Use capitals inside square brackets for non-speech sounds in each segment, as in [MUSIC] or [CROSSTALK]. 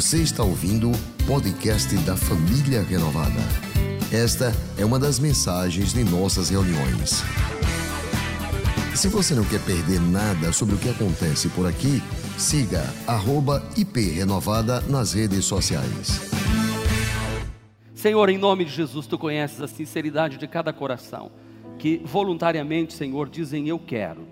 Você está ouvindo o podcast da Família Renovada. Esta é uma das mensagens de nossas reuniões. Se você não quer perder nada sobre o que acontece por aqui, siga @iprenovada nas redes sociais. Senhor, em nome de Jesus, tu conheces a sinceridade de cada coração que voluntariamente, Senhor, dizem eu quero.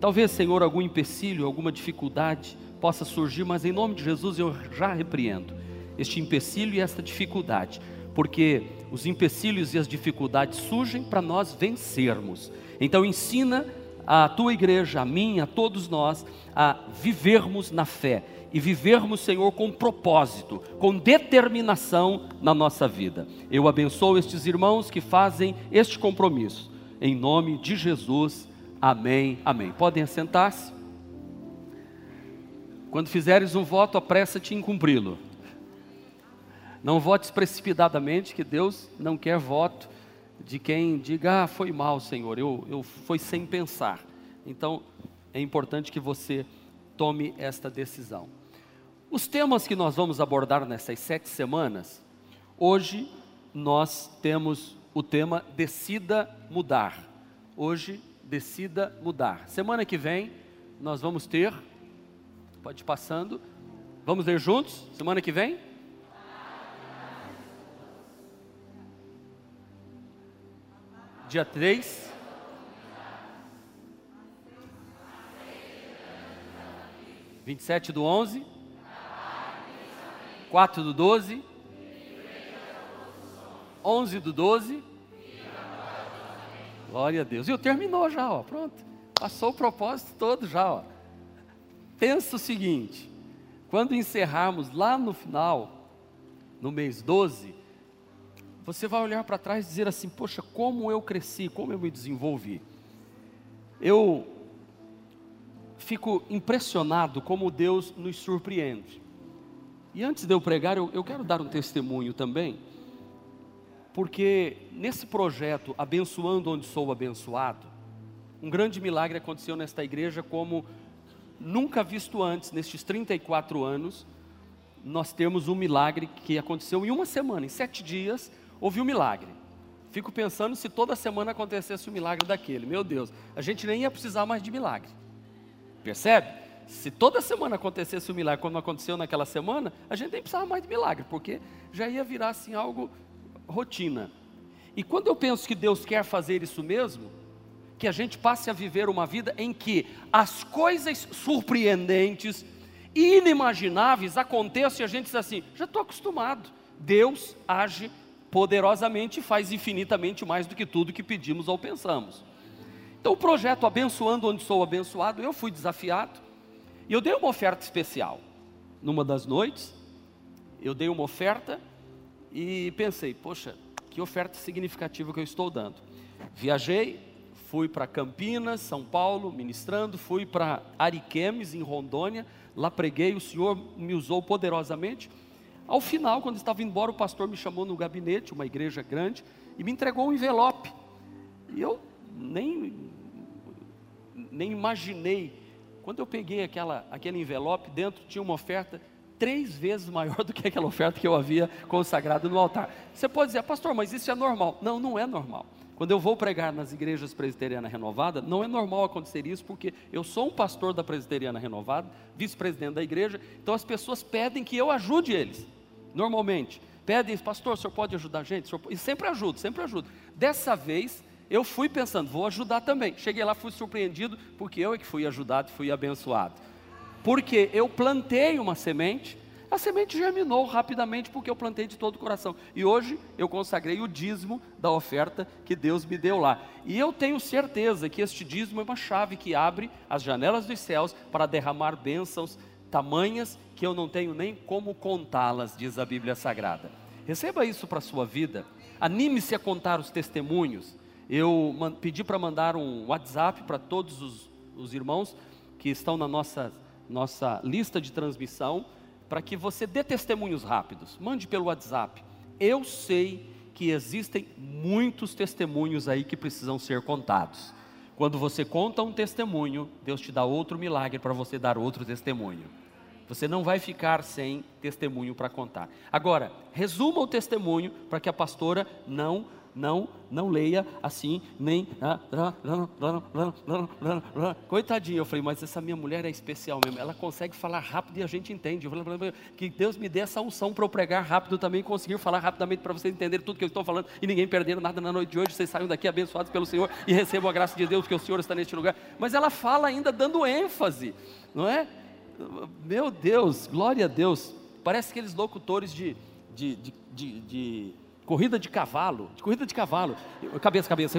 Talvez, Senhor, algum empecilho, alguma dificuldade possa surgir, mas em nome de Jesus eu já repreendo este empecilho e esta dificuldade, porque os empecilhos e as dificuldades surgem para nós vencermos. Então ensina a tua igreja, a mim, a todos nós, a vivermos na fé e vivermos, Senhor, com propósito, com determinação na nossa vida. Eu abençoo estes irmãos que fazem este compromisso em nome de Jesus. Amém. Amém. Podem assentar-se. Quando fizeres um voto, apressa-te em cumpri-lo. Não votes precipitadamente, que Deus não quer voto de quem diga, ah, foi mal, Senhor, eu, eu foi sem pensar. Então, é importante que você tome esta decisão. Os temas que nós vamos abordar nessas sete semanas, hoje nós temos o tema Decida Mudar. Hoje, Decida Mudar. Semana que vem, nós vamos ter, pode ir passando, vamos ler juntos? Semana que vem? Dia 3. Vinte e sete do onze, quatro do doze, 11 do 12. Glória a Deus. E terminou já, ó, pronto. Passou o propósito todo já, ó. Pensa o seguinte: quando encerrarmos lá no final, no mês 12, você vai olhar para trás e dizer assim: Poxa, como eu cresci, como eu me desenvolvi. Eu fico impressionado como Deus nos surpreende. E antes de eu pregar, eu, eu quero dar um testemunho também porque nesse projeto Abençoando Onde Sou Abençoado, um grande milagre aconteceu nesta igreja como nunca visto antes, nestes 34 anos, nós temos um milagre que aconteceu em uma semana, em sete dias, houve um milagre. Fico pensando se toda semana acontecesse um milagre daquele, meu Deus, a gente nem ia precisar mais de milagre, percebe? Se toda semana acontecesse um milagre, como aconteceu naquela semana, a gente nem precisava mais de milagre, porque já ia virar assim algo rotina. E quando eu penso que Deus quer fazer isso mesmo, que a gente passe a viver uma vida em que as coisas surpreendentes, inimagináveis aconteçam e a gente diz assim: já estou acostumado. Deus age poderosamente e faz infinitamente mais do que tudo que pedimos ou pensamos. Então, o projeto Abençoando Onde Sou Abençoado, eu fui desafiado e eu dei uma oferta especial. Numa das noites, eu dei uma oferta e pensei, poxa, que oferta significativa que eu estou dando. Viajei, fui para Campinas, São Paulo, ministrando, fui para Ariquemes, em Rondônia, lá preguei, o Senhor me usou poderosamente. Ao final, quando estava indo embora, o pastor me chamou no gabinete, uma igreja grande, e me entregou um envelope. E eu nem, nem imaginei. Quando eu peguei aquela, aquele envelope, dentro tinha uma oferta três vezes maior [LAUGHS] do que aquela oferta que eu havia consagrado no altar. Você pode dizer, pastor, mas isso é normal. Não, não é normal. Quando eu vou pregar nas igrejas presbiteriana renovada, não é normal acontecer isso, porque eu sou um pastor da presbiteriana renovada, vice-presidente da igreja, então as pessoas pedem que eu ajude eles, normalmente. Pedem, pastor, o senhor pode ajudar a gente? E sempre ajudo, sempre ajudo. Dessa vez, eu fui pensando, vou ajudar também. Cheguei lá, fui surpreendido, porque eu é que fui ajudado e fui abençoado porque eu plantei uma semente, a semente germinou rapidamente porque eu plantei de todo o coração. E hoje eu consagrei o dízimo da oferta que Deus me deu lá. E eu tenho certeza que este dízimo é uma chave que abre as janelas dos céus para derramar bênçãos tamanhas que eu não tenho nem como contá-las, diz a Bíblia Sagrada. Receba isso para a sua vida. Anime-se a contar os testemunhos. Eu pedi para mandar um WhatsApp para todos os, os irmãos que estão na nossa nossa lista de transmissão para que você dê testemunhos rápidos. Mande pelo WhatsApp. Eu sei que existem muitos testemunhos aí que precisam ser contados. Quando você conta um testemunho, Deus te dá outro milagre para você dar outro testemunho. Você não vai ficar sem testemunho para contar. Agora, resuma o testemunho para que a pastora não não, não leia assim, nem. Coitadinho, eu falei, mas essa minha mulher é especial mesmo. Ela consegue falar rápido e a gente entende. Que Deus me dê essa unção para eu pregar rápido também, conseguir falar rapidamente para vocês entenderem tudo que eu estou falando e ninguém perder nada na noite de hoje. Vocês saiam daqui abençoados pelo Senhor e recebam a graça de Deus, que o Senhor está neste lugar. Mas ela fala ainda dando ênfase, não é? Meu Deus, glória a Deus. Parece aqueles locutores de, de, de, de Corrida de cavalo, corrida de cavalo. Cabeça, cabeça.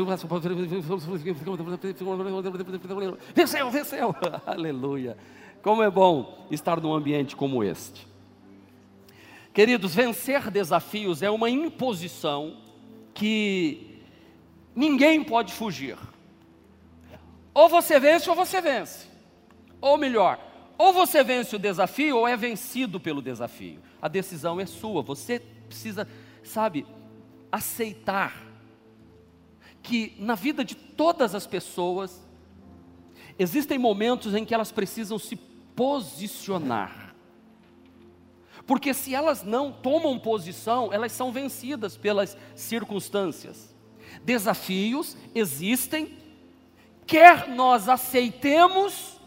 Venceu, venceu. Aleluia. Como é bom estar num ambiente como este. Queridos, vencer desafios é uma imposição que ninguém pode fugir. Ou você vence ou você vence. Ou melhor, ou você vence o desafio ou é vencido pelo desafio. A decisão é sua. Você precisa sabe, aceitar que na vida de todas as pessoas existem momentos em que elas precisam se posicionar. Porque se elas não tomam posição, elas são vencidas pelas circunstâncias. Desafios existem, quer nós aceitemos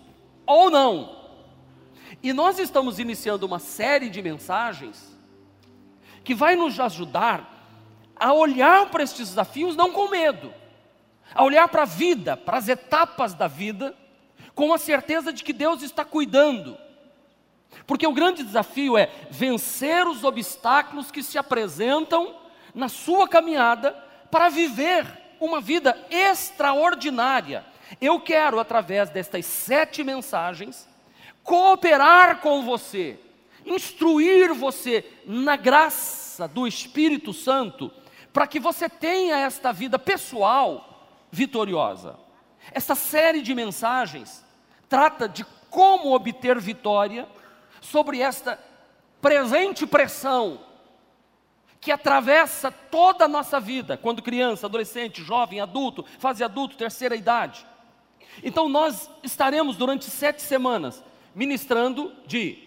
ou não. E nós estamos iniciando uma série de mensagens que vai nos ajudar a olhar para estes desafios não com medo, a olhar para a vida, para as etapas da vida, com a certeza de que Deus está cuidando. Porque o grande desafio é vencer os obstáculos que se apresentam na sua caminhada para viver uma vida extraordinária. Eu quero, através destas sete mensagens, cooperar com você instruir você na graça do Espírito Santo, para que você tenha esta vida pessoal vitoriosa. Esta série de mensagens trata de como obter vitória sobre esta presente pressão que atravessa toda a nossa vida, quando criança, adolescente, jovem, adulto, fase adulto, terceira idade. Então nós estaremos durante sete semanas ministrando de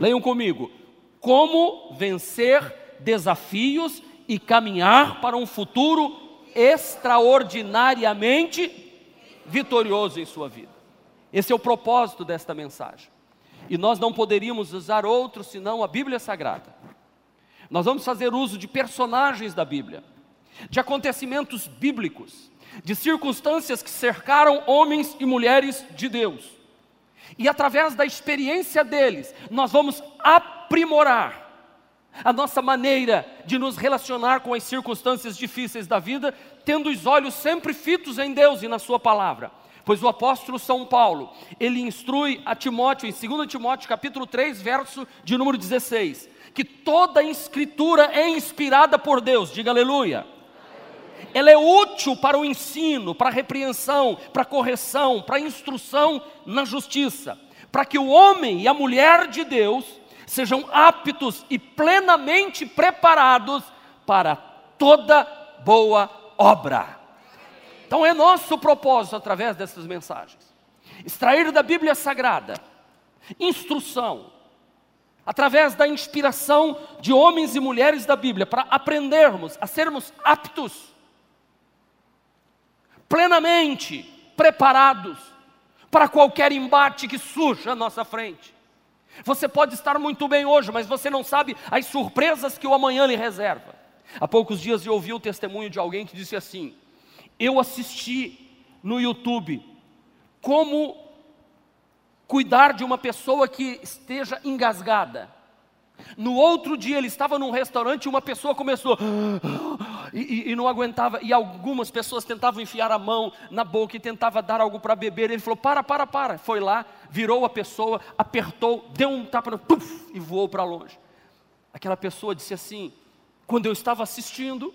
Leiam comigo. Como vencer desafios e caminhar para um futuro extraordinariamente vitorioso em sua vida. Esse é o propósito desta mensagem. E nós não poderíamos usar outro senão a Bíblia Sagrada. Nós vamos fazer uso de personagens da Bíblia, de acontecimentos bíblicos, de circunstâncias que cercaram homens e mulheres de Deus e através da experiência deles, nós vamos aprimorar a nossa maneira de nos relacionar com as circunstâncias difíceis da vida, tendo os olhos sempre fitos em Deus e na Sua palavra. Pois o apóstolo São Paulo, ele instrui a Timóteo, em 2 Timóteo capítulo 3, verso de número 16, que toda escritura é inspirada por Deus, diga aleluia ela é útil para o ensino, para a repreensão, para a correção, para a instrução na justiça, para que o homem e a mulher de Deus sejam aptos e plenamente preparados para toda boa obra. Então é nosso propósito através dessas mensagens extrair da Bíblia Sagrada instrução, através da inspiração de homens e mulheres da Bíblia, para aprendermos a sermos aptos plenamente preparados para qualquer embate que surja à nossa frente. Você pode estar muito bem hoje, mas você não sabe as surpresas que o amanhã lhe reserva. Há poucos dias eu ouvi o testemunho de alguém que disse assim: Eu assisti no YouTube como cuidar de uma pessoa que esteja engasgada. No outro dia ele estava num restaurante e uma pessoa começou e, e, não aguentava, e algumas pessoas tentavam enfiar a mão na boca e tentava dar algo para beber. Ele falou: para, para, para. Foi lá, virou a pessoa, apertou, deu um tapa no e voou para longe. Aquela pessoa disse assim: quando eu estava assistindo,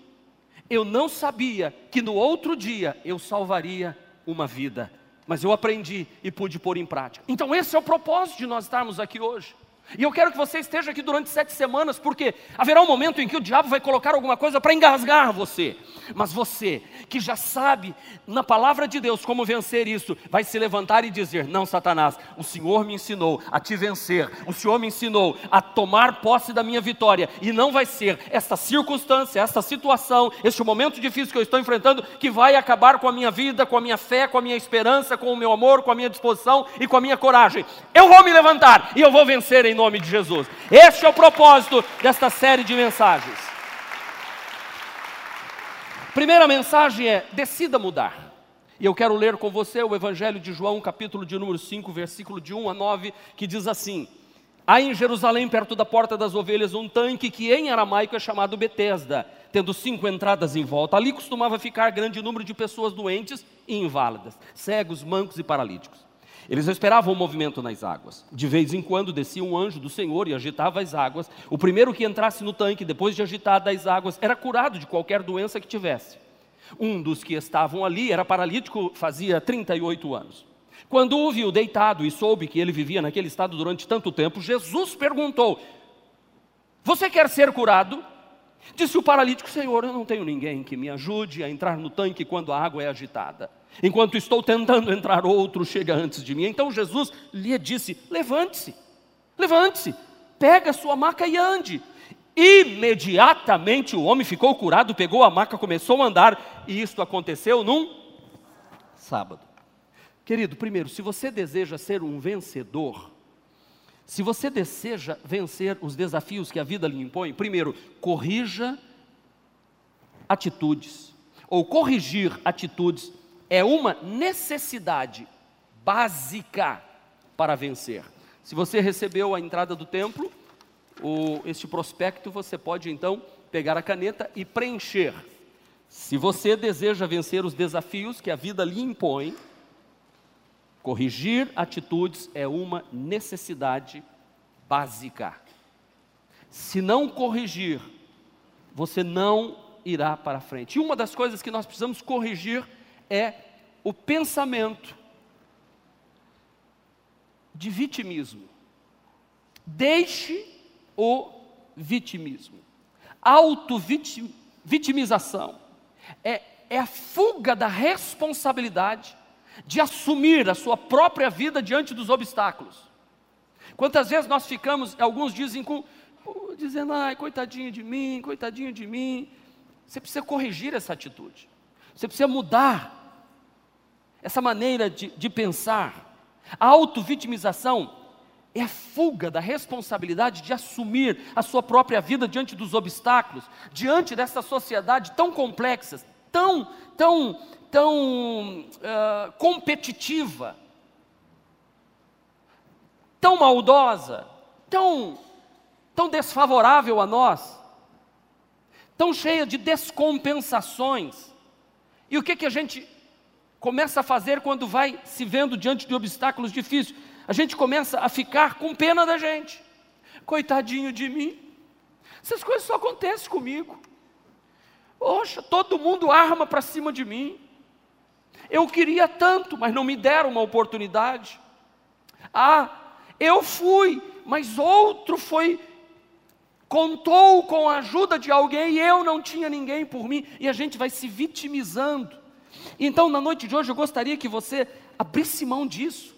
eu não sabia que no outro dia eu salvaria uma vida, mas eu aprendi e pude pôr em prática. Então, esse é o propósito de nós estarmos aqui hoje E eu quero que você esteja aqui durante sete semanas, porque haverá um momento em que o diabo vai colocar alguma coisa para engasgar você. Mas você, que já sabe na palavra de Deus como vencer isso, vai se levantar e dizer: Não, Satanás, o Senhor me ensinou a te vencer, o Senhor me ensinou a tomar posse da minha vitória, e não vai ser esta circunstância, esta situação, este momento difícil que eu estou enfrentando, que vai acabar com a minha vida, com a minha fé, com a minha esperança, com o meu amor, com a minha disposição e com a minha coragem. Eu vou me levantar e eu vou vencer em nome de Jesus. Este é o propósito desta série de mensagens. Primeira mensagem é: decida mudar. E eu quero ler com você o Evangelho de João, capítulo de número 5, versículo de 1 a 9, que diz assim: Há em Jerusalém, perto da porta das ovelhas, um tanque que em aramaico é chamado Betesda, tendo cinco entradas em volta. Ali costumava ficar grande número de pessoas doentes e inválidas, cegos, mancos e paralíticos. Eles esperavam o movimento nas águas. De vez em quando descia um anjo do Senhor e agitava as águas. O primeiro que entrasse no tanque, depois de agitar as águas, era curado de qualquer doença que tivesse. Um dos que estavam ali era paralítico, fazia 38 anos. Quando o viu deitado e soube que ele vivia naquele estado durante tanto tempo, Jesus perguntou: Você quer ser curado? Disse o paralítico: Senhor, eu não tenho ninguém que me ajude a entrar no tanque quando a água é agitada. Enquanto estou tentando entrar, outro chega antes de mim. Então Jesus lhe disse: Levante-se, levante-se, pega a sua maca e ande. Imediatamente o homem ficou curado, pegou a maca, começou a andar, e isto aconteceu num sábado. Querido, primeiro, se você deseja ser um vencedor, se você deseja vencer os desafios que a vida lhe impõe, primeiro, corrija atitudes, ou corrigir atitudes é uma necessidade básica para vencer. Se você recebeu a entrada do templo, o, este prospecto, você pode então pegar a caneta e preencher. Se você deseja vencer os desafios que a vida lhe impõe, corrigir atitudes é uma necessidade básica. Se não corrigir, você não irá para frente. E uma das coisas que nós precisamos corrigir é o pensamento de vitimismo. Deixe o vitimismo. Auto-vitimização é, é a fuga da responsabilidade de assumir a sua própria vida diante dos obstáculos. Quantas vezes nós ficamos, alguns dizem com, dizendo, ai, coitadinho de mim, coitadinho de mim. Você precisa corrigir essa atitude. Você precisa mudar essa maneira de, de pensar. A autovitimização é a fuga da responsabilidade de assumir a sua própria vida diante dos obstáculos, diante dessa sociedade tão complexa, tão, tão, tão uh, competitiva, tão maldosa, tão, tão desfavorável a nós, tão cheia de descompensações. E o que, que a gente começa a fazer quando vai se vendo diante de obstáculos difíceis? A gente começa a ficar com pena da gente. Coitadinho de mim. Essas coisas só acontecem comigo. Poxa, todo mundo arma para cima de mim. Eu queria tanto, mas não me deram uma oportunidade. Ah, eu fui, mas outro foi contou com a ajuda de alguém e eu não tinha ninguém por mim, e a gente vai se vitimizando. Então, na noite de hoje, eu gostaria que você abrisse mão disso,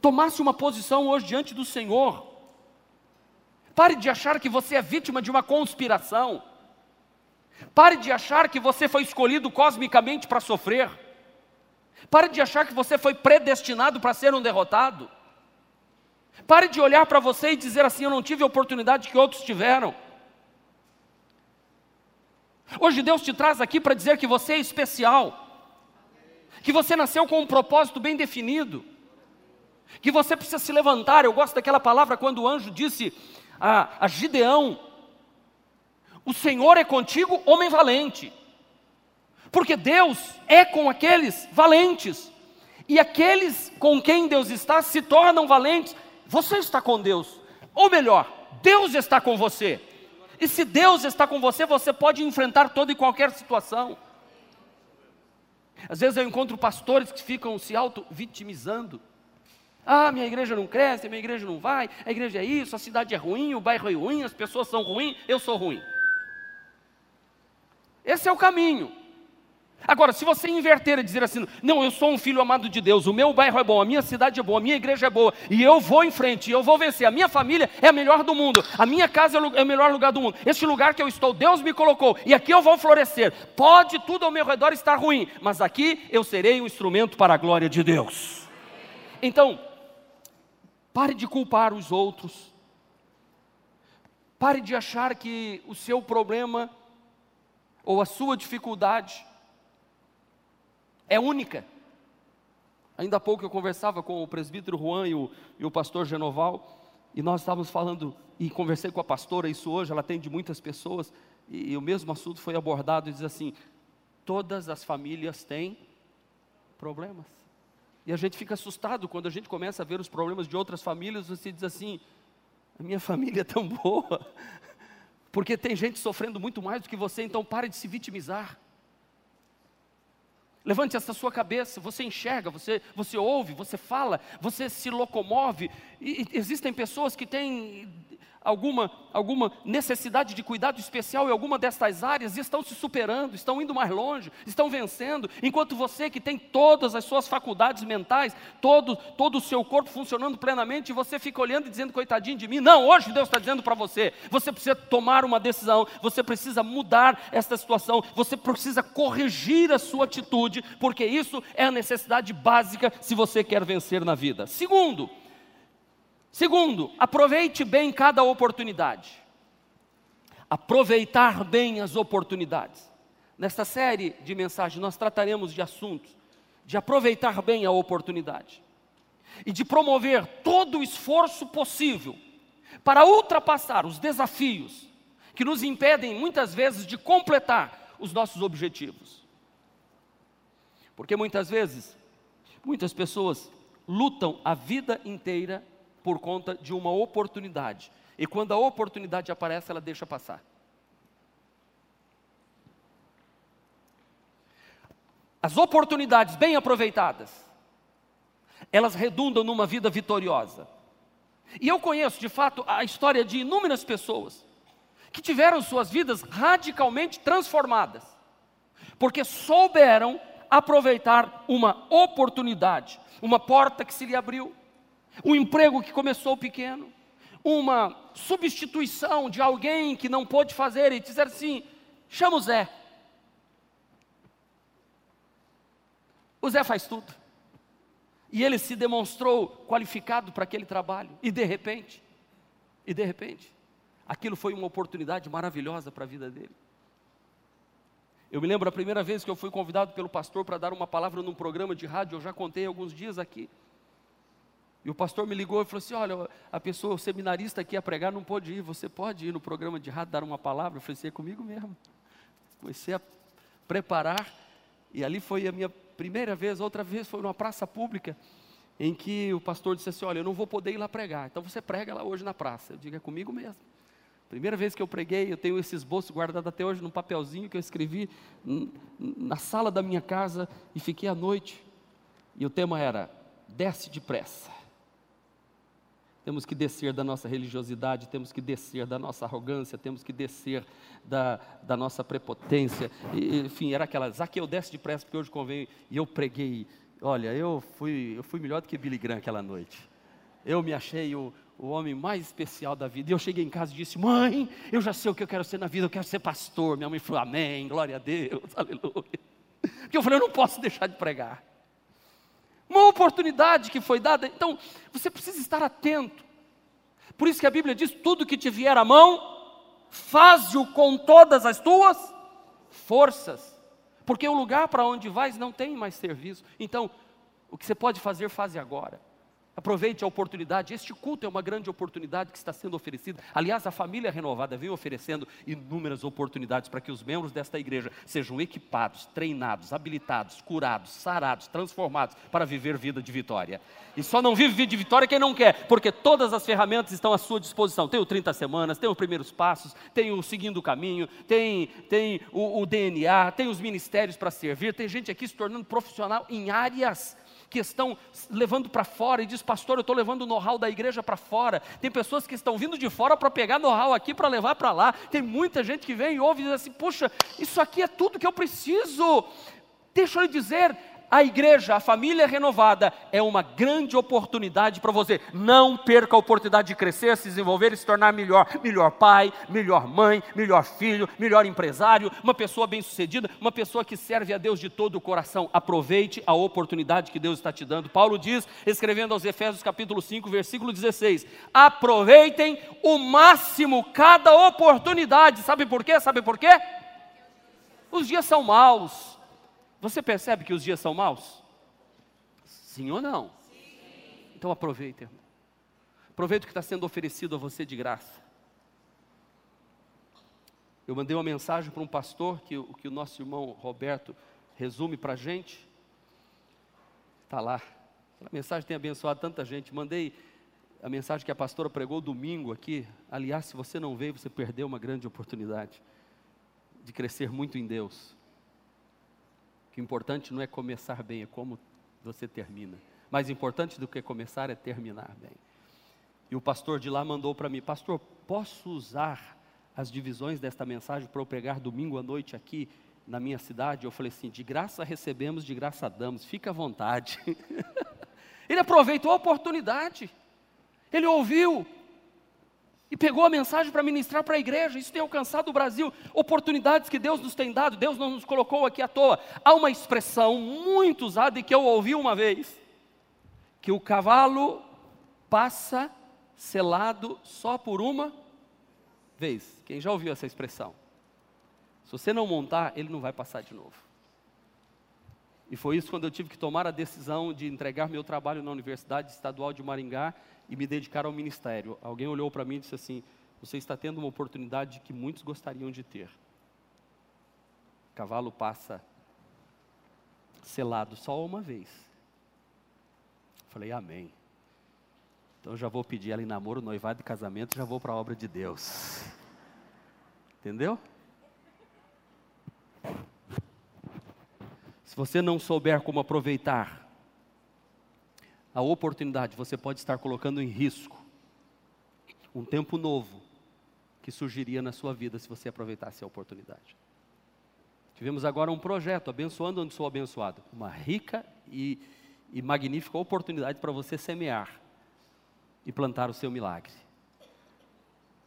tomasse uma posição hoje diante do Senhor. Pare de achar que você é vítima de uma conspiração. Pare de achar que você foi escolhido cosmicamente para sofrer. Pare de achar que você foi predestinado para ser um derrotado. Pare de olhar para você e dizer assim: Eu não tive a oportunidade que outros tiveram. Hoje Deus te traz aqui para dizer que você é especial, que você nasceu com um propósito bem definido, que você precisa se levantar. Eu gosto daquela palavra quando o anjo disse a, a Gideão: O Senhor é contigo, homem valente, porque Deus é com aqueles valentes, e aqueles com quem Deus está se tornam valentes. Você está com Deus, ou melhor, Deus está com você. E se Deus está com você, você pode enfrentar toda e qualquer situação. Às vezes eu encontro pastores que ficam se auto-vitimizando. Ah, minha igreja não cresce, minha igreja não vai, a igreja é isso, a cidade é ruim, o bairro é ruim, as pessoas são ruins, eu sou ruim. Esse é o caminho. Agora, se você inverter e dizer assim, não, eu sou um filho amado de Deus, o meu bairro é bom, a minha cidade é boa, a minha igreja é boa, e eu vou em frente, eu vou vencer, a minha família é a melhor do mundo, a minha casa é o melhor lugar do mundo, este lugar que eu estou, Deus me colocou, e aqui eu vou florescer. Pode tudo ao meu redor estar ruim, mas aqui eu serei um instrumento para a glória de Deus. Então, pare de culpar os outros, pare de achar que o seu problema ou a sua dificuldade é única. Ainda há pouco eu conversava com o presbítero Juan e o, e o pastor Genoval, e nós estávamos falando, e conversei com a pastora, isso hoje, ela atende muitas pessoas, e, e o mesmo assunto foi abordado, e diz assim: todas as famílias têm problemas. E a gente fica assustado quando a gente começa a ver os problemas de outras famílias, você diz assim: a minha família é tão boa, [LAUGHS] porque tem gente sofrendo muito mais do que você, então pare de se vitimizar. Levante essa sua cabeça, você enxerga, você, você ouve, você fala, você se locomove. E, existem pessoas que têm alguma, alguma necessidade de cuidado especial em alguma destas áreas e estão se superando, estão indo mais longe, estão vencendo, enquanto você que tem todas as suas faculdades mentais, todo, todo o seu corpo funcionando plenamente, você fica olhando e dizendo, coitadinho de mim. Não, hoje Deus está dizendo para você, você precisa tomar uma decisão, você precisa mudar esta situação, você precisa corrigir a sua atitude, porque isso é a necessidade básica se você quer vencer na vida. Segundo, Segundo, aproveite bem cada oportunidade. Aproveitar bem as oportunidades. Nesta série de mensagens, nós trataremos de assuntos de aproveitar bem a oportunidade e de promover todo o esforço possível para ultrapassar os desafios que nos impedem muitas vezes de completar os nossos objetivos. Porque muitas vezes, muitas pessoas lutam a vida inteira por conta de uma oportunidade. E quando a oportunidade aparece, ela deixa passar. As oportunidades bem aproveitadas, elas redundam numa vida vitoriosa. E eu conheço, de fato, a história de inúmeras pessoas que tiveram suas vidas radicalmente transformadas, porque souberam aproveitar uma oportunidade, uma porta que se lhe abriu, um emprego que começou pequeno, uma substituição de alguém que não pôde fazer e dizer assim: chama o Zé. O Zé faz tudo. E ele se demonstrou qualificado para aquele trabalho. E de repente, e de repente, aquilo foi uma oportunidade maravilhosa para a vida dele. Eu me lembro a primeira vez que eu fui convidado pelo pastor para dar uma palavra num programa de rádio, eu já contei alguns dias aqui. E o pastor me ligou e falou assim: Olha, a pessoa, o seminarista que ia pregar não pode ir, você pode ir no programa de rádio dar uma palavra? Eu falei assim: é comigo mesmo. Comecei a preparar, e ali foi a minha primeira vez, outra vez foi numa praça pública, em que o pastor disse assim: Olha, eu não vou poder ir lá pregar, então você prega lá hoje na praça. Eu digo: É comigo mesmo. Primeira vez que eu preguei, eu tenho esse esboço guardado até hoje num papelzinho que eu escrevi na sala da minha casa e fiquei à noite. E o tema era: Desce depressa. Temos que descer da nossa religiosidade, temos que descer da nossa arrogância, temos que descer da, da nossa prepotência. E, enfim, era aquela, Zaqueu desce depressa, porque hoje convém. E eu preguei. Olha, eu fui, eu fui melhor do que Billy Graham aquela noite. Eu me achei o, o homem mais especial da vida. E eu cheguei em casa e disse: Mãe, eu já sei o que eu quero ser na vida, eu quero ser pastor. Minha mãe falou: Amém, glória a Deus, [LAUGHS] aleluia. Porque eu falei: Eu não posso deixar de pregar uma oportunidade que foi dada. Então, você precisa estar atento. Por isso que a Bíblia diz: tudo que te vier à mão, faze-o com todas as tuas forças. Porque o lugar para onde vais não tem mais serviço. Então, o que você pode fazer, faze agora. Aproveite a oportunidade. Este culto é uma grande oportunidade que está sendo oferecida. Aliás, a família renovada vem oferecendo inúmeras oportunidades para que os membros desta igreja sejam equipados, treinados, habilitados, curados, sarados, transformados para viver vida de vitória. E só não vive vida de vitória quem não quer, porque todas as ferramentas estão à sua disposição. Tem o 30 semanas, tem os primeiros passos, tem o seguindo o caminho, tem, tem o, o DNA, tem os ministérios para servir. Tem gente aqui se tornando profissional em áreas que estão levando para fora e diz, pastor, eu estou levando o know-how da igreja para fora. Tem pessoas que estão vindo de fora para pegar know-how aqui para levar para lá. Tem muita gente que vem e ouve e diz assim, puxa, isso aqui é tudo que eu preciso. Deixa eu lhe dizer, a igreja, a família renovada, é uma grande oportunidade para você. Não perca a oportunidade de crescer, se desenvolver e se tornar melhor. Melhor pai, melhor mãe, melhor filho, melhor empresário, uma pessoa bem-sucedida, uma pessoa que serve a Deus de todo o coração. Aproveite a oportunidade que Deus está te dando. Paulo diz, escrevendo aos Efésios capítulo 5, versículo 16: aproveitem o máximo cada oportunidade. Sabe por quê? Sabe por quê? Os dias são maus você percebe que os dias são maus? Sim ou não? Sim. Então aproveite, irmão. Aproveite o que está sendo oferecido a você de graça. Eu mandei uma mensagem para um pastor que, que o nosso irmão Roberto resume para a gente. Está lá. A mensagem tem abençoado tanta gente. Mandei a mensagem que a pastora pregou domingo aqui. Aliás, se você não veio, você perdeu uma grande oportunidade de crescer muito em Deus que o importante não é começar bem, é como você termina. Mais importante do que começar é terminar bem. E o pastor de lá mandou para mim, pastor, posso usar as divisões desta mensagem para eu pregar domingo à noite aqui na minha cidade? Eu falei assim, de graça recebemos, de graça damos, fica à vontade. [LAUGHS] Ele aproveitou a oportunidade. Ele ouviu, e pegou a mensagem para ministrar para a igreja. Isso tem alcançado o Brasil. Oportunidades que Deus nos tem dado, Deus não nos colocou aqui à toa. Há uma expressão muito usada e que eu ouvi uma vez: que o cavalo passa selado só por uma vez. Quem já ouviu essa expressão? Se você não montar, ele não vai passar de novo. E foi isso quando eu tive que tomar a decisão de entregar meu trabalho na Universidade Estadual de Maringá e me dedicar ao ministério. Alguém olhou para mim e disse assim: Você está tendo uma oportunidade que muitos gostariam de ter. Cavalo passa selado só uma vez. Falei, Amém. Então já vou pedir ali namoro, noivado e casamento, já vou para a obra de Deus. Entendeu? Se você não souber como aproveitar a oportunidade, você pode estar colocando em risco um tempo novo que surgiria na sua vida se você aproveitasse a oportunidade. Tivemos agora um projeto, abençoando onde sou abençoado, uma rica e, e magnífica oportunidade para você semear e plantar o seu milagre,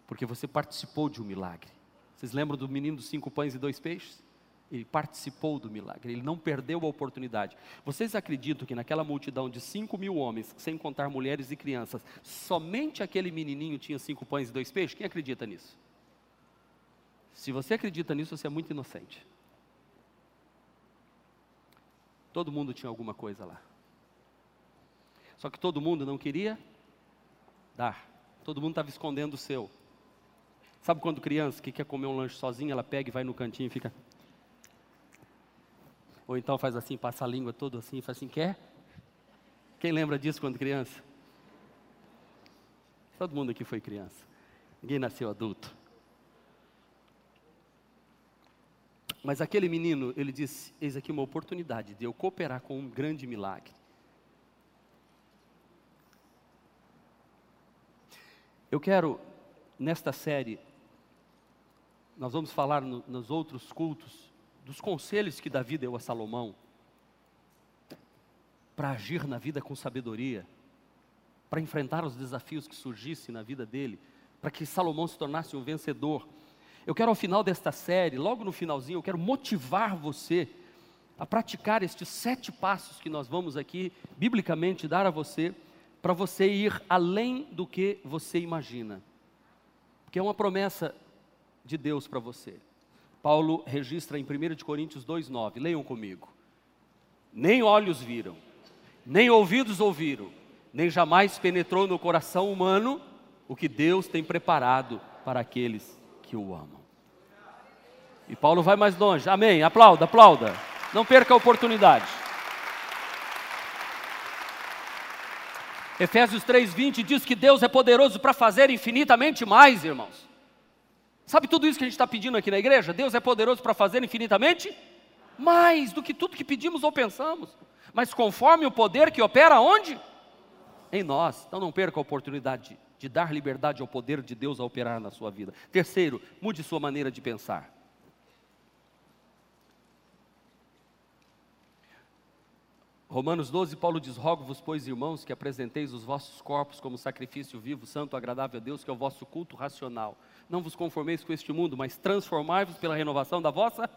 porque você participou de um milagre. Vocês lembram do menino dos cinco pães e dois peixes? Ele participou do milagre, ele não perdeu a oportunidade. Vocês acreditam que naquela multidão de cinco mil homens, sem contar mulheres e crianças, somente aquele menininho tinha cinco pães e dois peixes? Quem acredita nisso? Se você acredita nisso, você é muito inocente. Todo mundo tinha alguma coisa lá. Só que todo mundo não queria dar. Todo mundo estava escondendo o seu. Sabe quando criança que quer comer um lanche sozinha, ela pega e vai no cantinho e fica ou então faz assim, passa a língua todo assim, faz assim, quer? Quem lembra disso quando criança? Todo mundo aqui foi criança. Ninguém nasceu adulto. Mas aquele menino, ele disse: Eis aqui uma oportunidade de eu cooperar com um grande milagre. Eu quero, nesta série, nós vamos falar no, nos outros cultos dos conselhos que Davi deu a Salomão para agir na vida com sabedoria, para enfrentar os desafios que surgissem na vida dele, para que Salomão se tornasse um vencedor. Eu quero ao final desta série, logo no finalzinho, eu quero motivar você a praticar estes sete passos que nós vamos aqui, biblicamente, dar a você, para você ir além do que você imagina. Porque é uma promessa de Deus para você. Paulo registra em 1 Coríntios 2,9. Leiam comigo. Nem olhos viram, nem ouvidos ouviram, nem jamais penetrou no coração humano o que Deus tem preparado para aqueles que o amam. E Paulo vai mais longe. Amém. Aplauda, aplauda. Não perca a oportunidade. Efésios 3:20 diz que Deus é poderoso para fazer infinitamente mais, irmãos. Sabe tudo isso que a gente está pedindo aqui na igreja? Deus é poderoso para fazer infinitamente mais do que tudo que pedimos ou pensamos. mas conforme o poder que opera onde? Em nós. Então não perca a oportunidade de dar liberdade ao poder de Deus a operar na sua vida. Terceiro, mude sua maneira de pensar. Romanos 12, Paulo diz: Rogo-vos, pois, irmãos, que apresenteis os vossos corpos como sacrifício vivo, santo, agradável a Deus, que é o vosso culto racional. Não vos conformeis com este mundo, mas transformai-vos pela renovação da vossa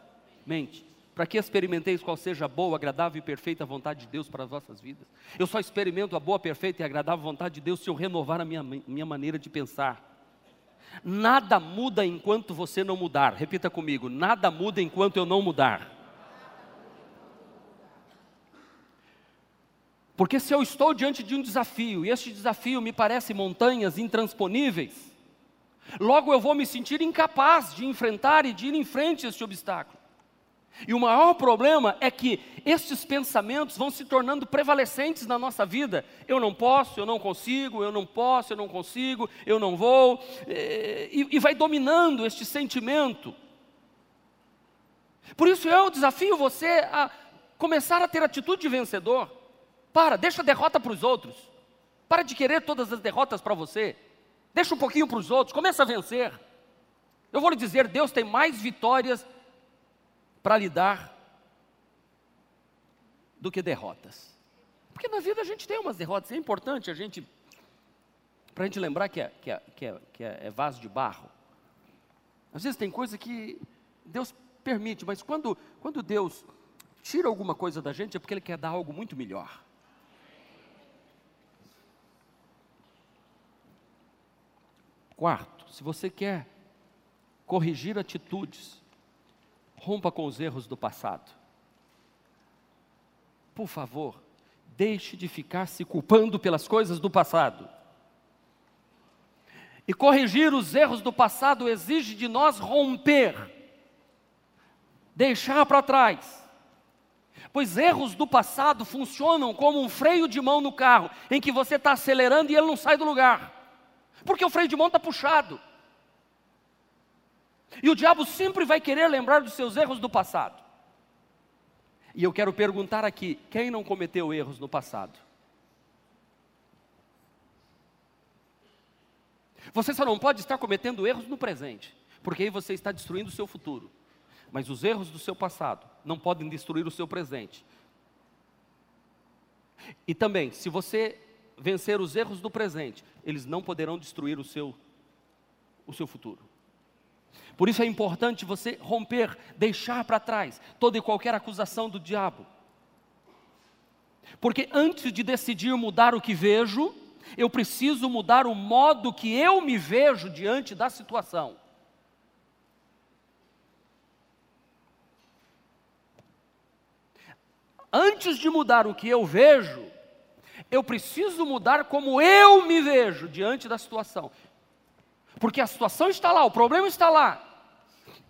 mente, para que experimenteis qual seja a boa, agradável e perfeita vontade de Deus para as vossas vidas. Eu só experimento a boa, perfeita e agradável vontade de Deus se eu renovar a minha, minha maneira de pensar. Nada muda enquanto você não mudar. Repita comigo: nada muda enquanto eu não mudar. Porque se eu estou diante de um desafio, e este desafio me parece montanhas intransponíveis, logo eu vou me sentir incapaz de enfrentar e de ir em frente a este obstáculo. E o maior problema é que estes pensamentos vão se tornando prevalecentes na nossa vida. Eu não posso, eu não consigo, eu não posso, eu não consigo, eu não vou, eh, e, e vai dominando este sentimento. Por isso eu desafio você a começar a ter atitude de vencedor. Para, deixa a derrota para os outros. Para de querer todas as derrotas para você. Deixa um pouquinho para os outros, começa a vencer. Eu vou lhe dizer, Deus tem mais vitórias para lhe dar do que derrotas. Porque na vida a gente tem umas derrotas, é importante a gente, para a gente lembrar que é, que, é, que, é, que é, é vaso de barro. Às vezes tem coisa que Deus permite, mas quando, quando Deus tira alguma coisa da gente é porque Ele quer dar algo muito melhor. Quarto, se você quer corrigir atitudes, rompa com os erros do passado. Por favor, deixe de ficar se culpando pelas coisas do passado. E corrigir os erros do passado exige de nós romper, deixar para trás. Pois erros do passado funcionam como um freio de mão no carro, em que você está acelerando e ele não sai do lugar. Porque o freio de mão está puxado. E o diabo sempre vai querer lembrar dos seus erros do passado. E eu quero perguntar aqui: quem não cometeu erros no passado? Você só não pode estar cometendo erros no presente, porque aí você está destruindo o seu futuro. Mas os erros do seu passado não podem destruir o seu presente. E também, se você vencer os erros do presente, eles não poderão destruir o seu, o seu futuro. Por isso é importante você romper, deixar para trás toda e qualquer acusação do diabo. Porque antes de decidir mudar o que vejo, eu preciso mudar o modo que eu me vejo diante da situação. Antes de mudar o que eu vejo, eu preciso mudar como eu me vejo diante da situação. Porque a situação está lá, o problema está lá.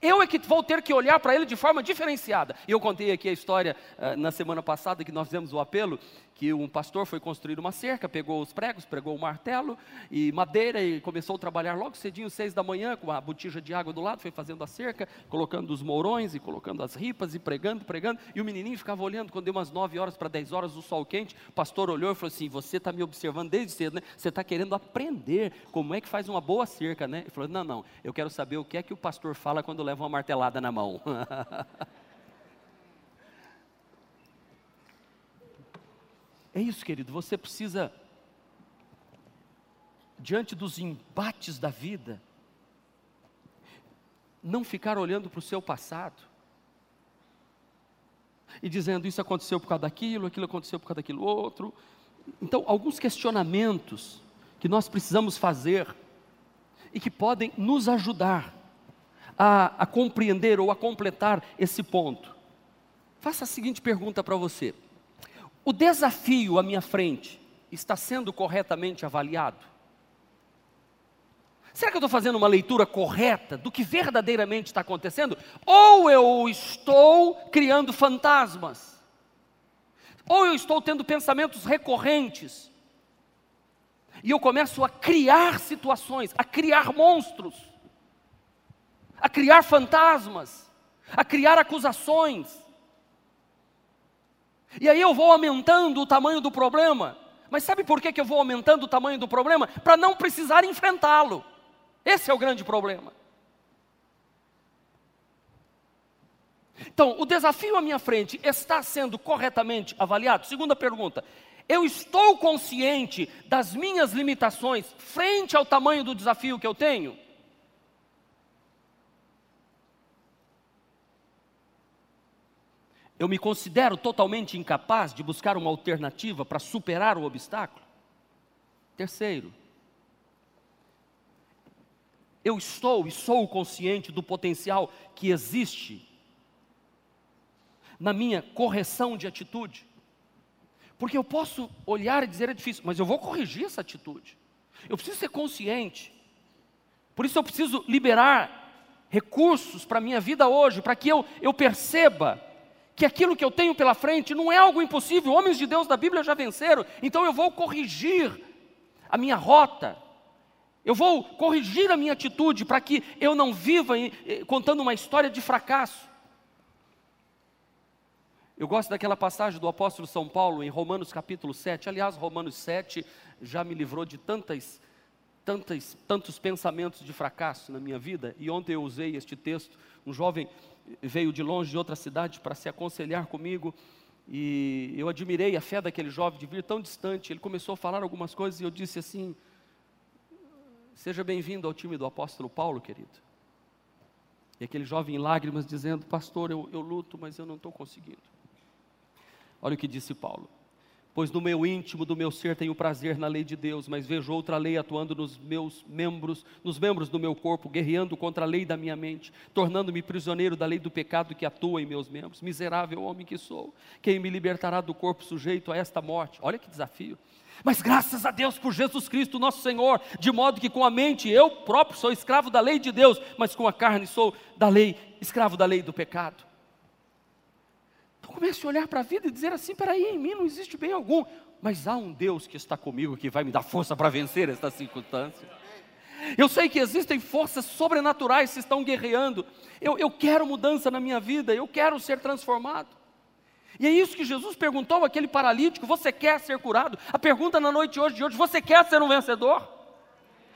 Eu é que vou ter que olhar para ele de forma diferenciada. E eu contei aqui a história uh, na semana passada que nós fizemos o apelo, que um pastor foi construir uma cerca, pegou os pregos, pregou o martelo e madeira e começou a trabalhar logo cedinho, seis da manhã, com a botija de água do lado, foi fazendo a cerca, colocando os mourões e colocando as ripas e pregando, pregando. E o menininho ficava olhando, quando deu umas nove horas para dez horas, o sol quente, o pastor olhou e falou assim: Você está me observando desde cedo, né? Você está querendo aprender como é que faz uma boa cerca, né? Ele falou: Não, não, eu quero saber o que é que o pastor fala quando leva uma martelada na mão. [LAUGHS] É isso, querido, você precisa, diante dos embates da vida, não ficar olhando para o seu passado e dizendo isso aconteceu por causa daquilo, aquilo aconteceu por causa daquilo outro. Então, alguns questionamentos que nós precisamos fazer e que podem nos ajudar a, a compreender ou a completar esse ponto. Faça a seguinte pergunta para você: o desafio à minha frente está sendo corretamente avaliado? Será que eu estou fazendo uma leitura correta do que verdadeiramente está acontecendo? Ou eu estou criando fantasmas? Ou eu estou tendo pensamentos recorrentes? E eu começo a criar situações, a criar monstros, a criar fantasmas, a criar acusações. E aí eu vou aumentando o tamanho do problema. Mas sabe por que, que eu vou aumentando o tamanho do problema? Para não precisar enfrentá-lo. Esse é o grande problema. Então, o desafio à minha frente está sendo corretamente avaliado? Segunda pergunta: eu estou consciente das minhas limitações frente ao tamanho do desafio que eu tenho? Eu me considero totalmente incapaz de buscar uma alternativa para superar o obstáculo? Terceiro, eu estou e sou consciente do potencial que existe na minha correção de atitude. Porque eu posso olhar e dizer é difícil, mas eu vou corrigir essa atitude. Eu preciso ser consciente. Por isso eu preciso liberar recursos para a minha vida hoje, para que eu, eu perceba que aquilo que eu tenho pela frente não é algo impossível. Homens de Deus da Bíblia já venceram, então eu vou corrigir a minha rota. Eu vou corrigir a minha atitude para que eu não viva contando uma história de fracasso. Eu gosto daquela passagem do apóstolo São Paulo em Romanos capítulo 7. Aliás, Romanos 7 já me livrou de tantas, tantas, tantos pensamentos de fracasso na minha vida. E ontem eu usei este texto. Um jovem veio de longe de outra cidade para se aconselhar comigo. E eu admirei a fé daquele jovem de vir tão distante. Ele começou a falar algumas coisas e eu disse assim: Seja bem-vindo ao time do apóstolo Paulo, querido. E aquele jovem em lágrimas dizendo: Pastor, eu, eu luto, mas eu não estou conseguindo. Olha o que disse Paulo. Pois no meu íntimo do meu ser tenho prazer na lei de Deus, mas vejo outra lei atuando nos meus membros, nos membros do meu corpo, guerreando contra a lei da minha mente, tornando-me prisioneiro da lei do pecado que atua em meus membros. Miserável homem que sou, quem me libertará do corpo sujeito a esta morte? Olha que desafio. Mas graças a Deus por Jesus Cristo, nosso Senhor, de modo que com a mente eu próprio sou escravo da lei de Deus, mas com a carne sou da lei, escravo da lei do pecado. Comece a olhar para a vida e dizer assim: peraí, em mim não existe bem algum, mas há um Deus que está comigo que vai me dar força para vencer esta circunstância. Eu sei que existem forças sobrenaturais que estão guerreando. Eu, eu quero mudança na minha vida, eu quero ser transformado. E é isso que Jesus perguntou àquele paralítico: Você quer ser curado? A pergunta na noite hoje de hoje: Você quer ser um vencedor?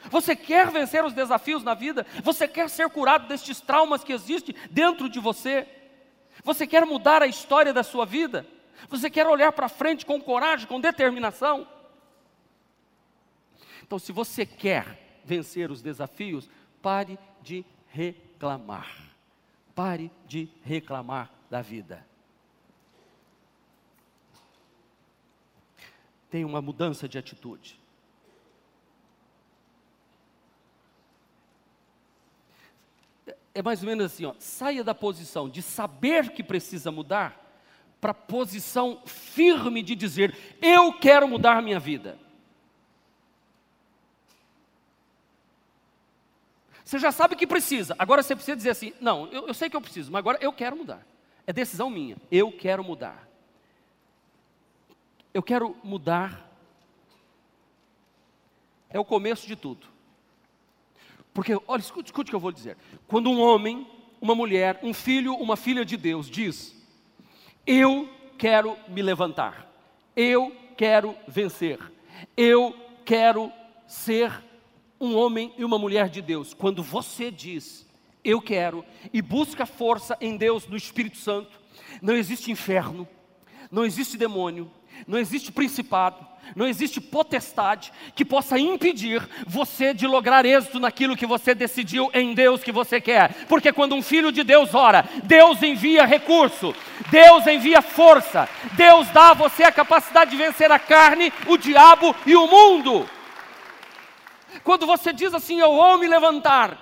Você quer vencer os desafios na vida? Você quer ser curado destes traumas que existem dentro de você? Você quer mudar a história da sua vida? Você quer olhar para frente com coragem, com determinação? Então, se você quer vencer os desafios, pare de reclamar. Pare de reclamar da vida. Tem uma mudança de atitude. É mais ou menos assim, ó, saia da posição de saber que precisa mudar para a posição firme de dizer: eu quero mudar minha vida. Você já sabe que precisa, agora você precisa dizer assim: não, eu, eu sei que eu preciso, mas agora eu quero mudar. É decisão minha, eu quero mudar. Eu quero mudar. É o começo de tudo. Porque, olha, escute, escute o que eu vou dizer. Quando um homem, uma mulher, um filho, uma filha de Deus diz: Eu quero me levantar, eu quero vencer, eu quero ser um homem e uma mulher de Deus. Quando você diz, eu quero, e busca força em Deus, no Espírito Santo, não existe inferno, não existe demônio, não existe principado, não existe potestade que possa impedir você de lograr êxito naquilo que você decidiu em Deus que você quer. Porque quando um filho de Deus ora, Deus envia recurso, Deus envia força, Deus dá a você a capacidade de vencer a carne, o diabo e o mundo. Quando você diz assim, eu vou me levantar,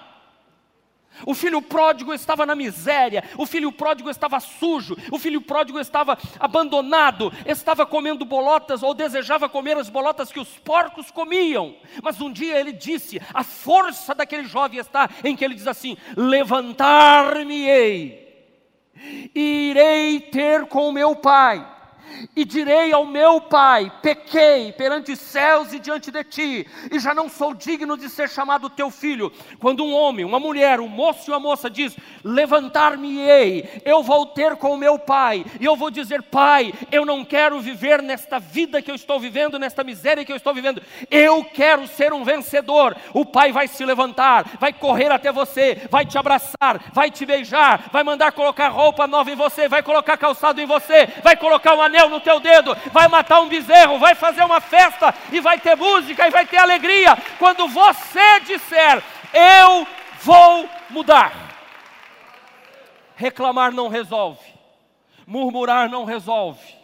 o filho pródigo estava na miséria, o filho pródigo estava sujo, o filho pródigo estava abandonado, estava comendo bolotas ou desejava comer as bolotas que os porcos comiam. Mas um dia ele disse: a força daquele jovem está em que ele diz assim: levantar-me-ei, irei ter com meu pai e direi ao meu pai: pequei perante céus e diante de ti, e já não sou digno de ser chamado teu filho. Quando um homem, uma mulher, um moço e uma moça diz: levantar-me-ei, eu vou ter com o meu pai, e eu vou dizer: pai, eu não quero viver nesta vida que eu estou vivendo, nesta miséria que eu estou vivendo, eu quero ser um vencedor. O pai vai se levantar, vai correr até você, vai te abraçar, vai te beijar, vai mandar colocar roupa nova em você, vai colocar calçado em você, vai colocar um anel no teu dedo, vai matar um bezerro, vai fazer uma festa e vai ter música e vai ter alegria. Quando você disser, eu vou mudar. Reclamar não resolve, murmurar não resolve.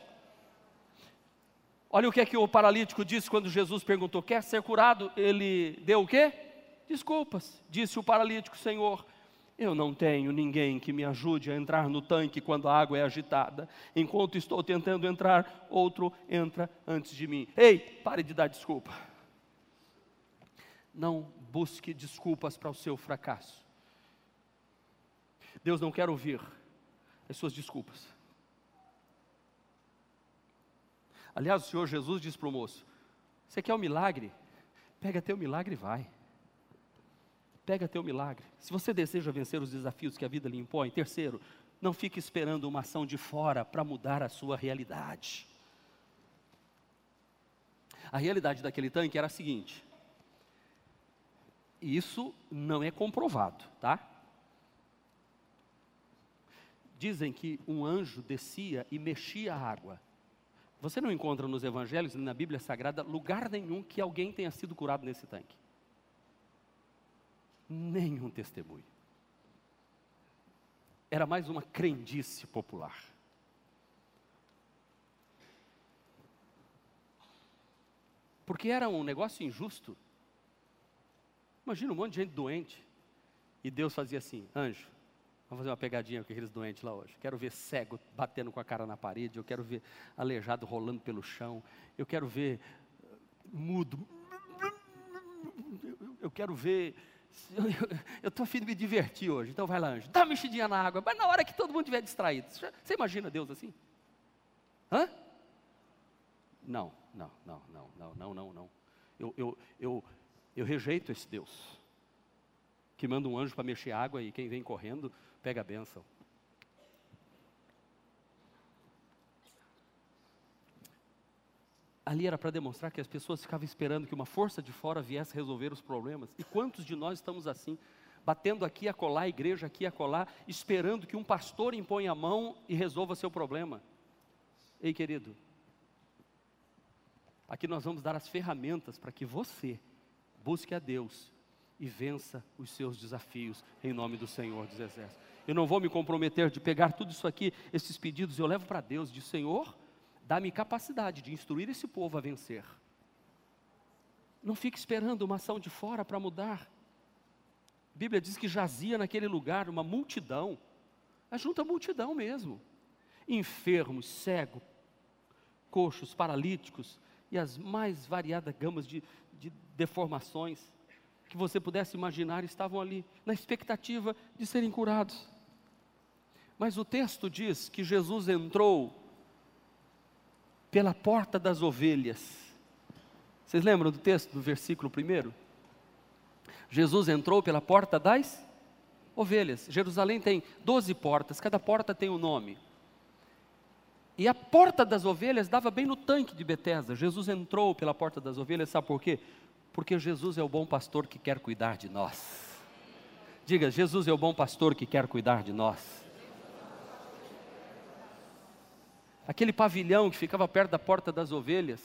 Olha o que é que o paralítico disse quando Jesus perguntou: Quer ser curado? Ele deu o quê? Desculpas. Disse o paralítico: Senhor, eu não tenho ninguém que me ajude a entrar no tanque quando a água é agitada. Enquanto estou tentando entrar, outro entra antes de mim. Ei, pare de dar desculpa. Não busque desculpas para o seu fracasso. Deus não quer ouvir as suas desculpas. Aliás, o Senhor Jesus disse para o moço: Você quer um milagre? Pega teu milagre e vai. Pega teu milagre. Se você deseja vencer os desafios que a vida lhe impõe, terceiro, não fique esperando uma ação de fora para mudar a sua realidade. A realidade daquele tanque era a seguinte: isso não é comprovado, tá? Dizem que um anjo descia e mexia a água. Você não encontra nos evangelhos nem na Bíblia Sagrada lugar nenhum que alguém tenha sido curado nesse tanque nenhum testemunho. Era mais uma crendice popular. Porque era um negócio injusto. Imagina um monte de gente doente. E Deus fazia assim: anjo, vamos fazer uma pegadinha com aqueles doentes lá hoje. Quero ver cego batendo com a cara na parede. Eu quero ver aleijado rolando pelo chão. Eu quero ver mudo. Eu quero ver [LAUGHS] eu estou afim de me divertir hoje, então vai lá, anjo, dá uma mexidinha na água, mas na hora que todo mundo estiver distraído. Você imagina Deus assim? Hã? Não, não, não, não, não, não, não, não. Eu, eu, eu, eu rejeito esse Deus que manda um anjo para mexer água e quem vem correndo pega a bênção. Ali era para demonstrar que as pessoas ficavam esperando que uma força de fora viesse resolver os problemas. E quantos de nós estamos assim, batendo aqui a colar, igreja aqui a colar, esperando que um pastor imponha a mão e resolva seu problema? Ei, querido, aqui nós vamos dar as ferramentas para que você busque a Deus e vença os seus desafios em nome do Senhor dos Exércitos. Eu não vou me comprometer de pegar tudo isso aqui, esses pedidos, eu levo para Deus, de Senhor, Dá-me capacidade de instruir esse povo a vencer. Não fique esperando uma ação de fora para mudar. A Bíblia diz que jazia naquele lugar uma multidão, ajunta multidão mesmo. Enfermos, cegos, coxos, paralíticos e as mais variadas gamas de, de deformações que você pudesse imaginar estavam ali, na expectativa de serem curados. Mas o texto diz que Jesus entrou pela porta das ovelhas. Vocês lembram do texto do versículo primeiro? Jesus entrou pela porta das ovelhas. Jerusalém tem doze portas, cada porta tem um nome. E a porta das ovelhas dava bem no tanque de Betesda. Jesus entrou pela porta das ovelhas, sabe por quê? Porque Jesus é o bom pastor que quer cuidar de nós. Diga, Jesus é o bom pastor que quer cuidar de nós. Aquele pavilhão que ficava perto da porta das ovelhas,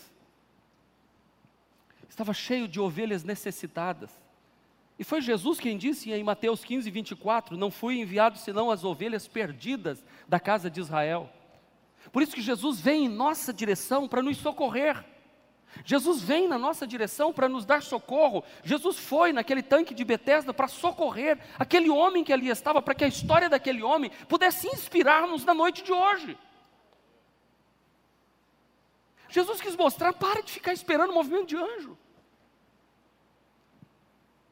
estava cheio de ovelhas necessitadas. E foi Jesus quem disse em Mateus 15, 24: Não fui enviado senão as ovelhas perdidas da casa de Israel. Por isso que Jesus vem em nossa direção para nos socorrer. Jesus vem na nossa direção para nos dar socorro. Jesus foi naquele tanque de Betesda para socorrer aquele homem que ali estava, para que a história daquele homem pudesse inspirar-nos na noite de hoje. Jesus quis mostrar: pare de ficar esperando o movimento de anjo.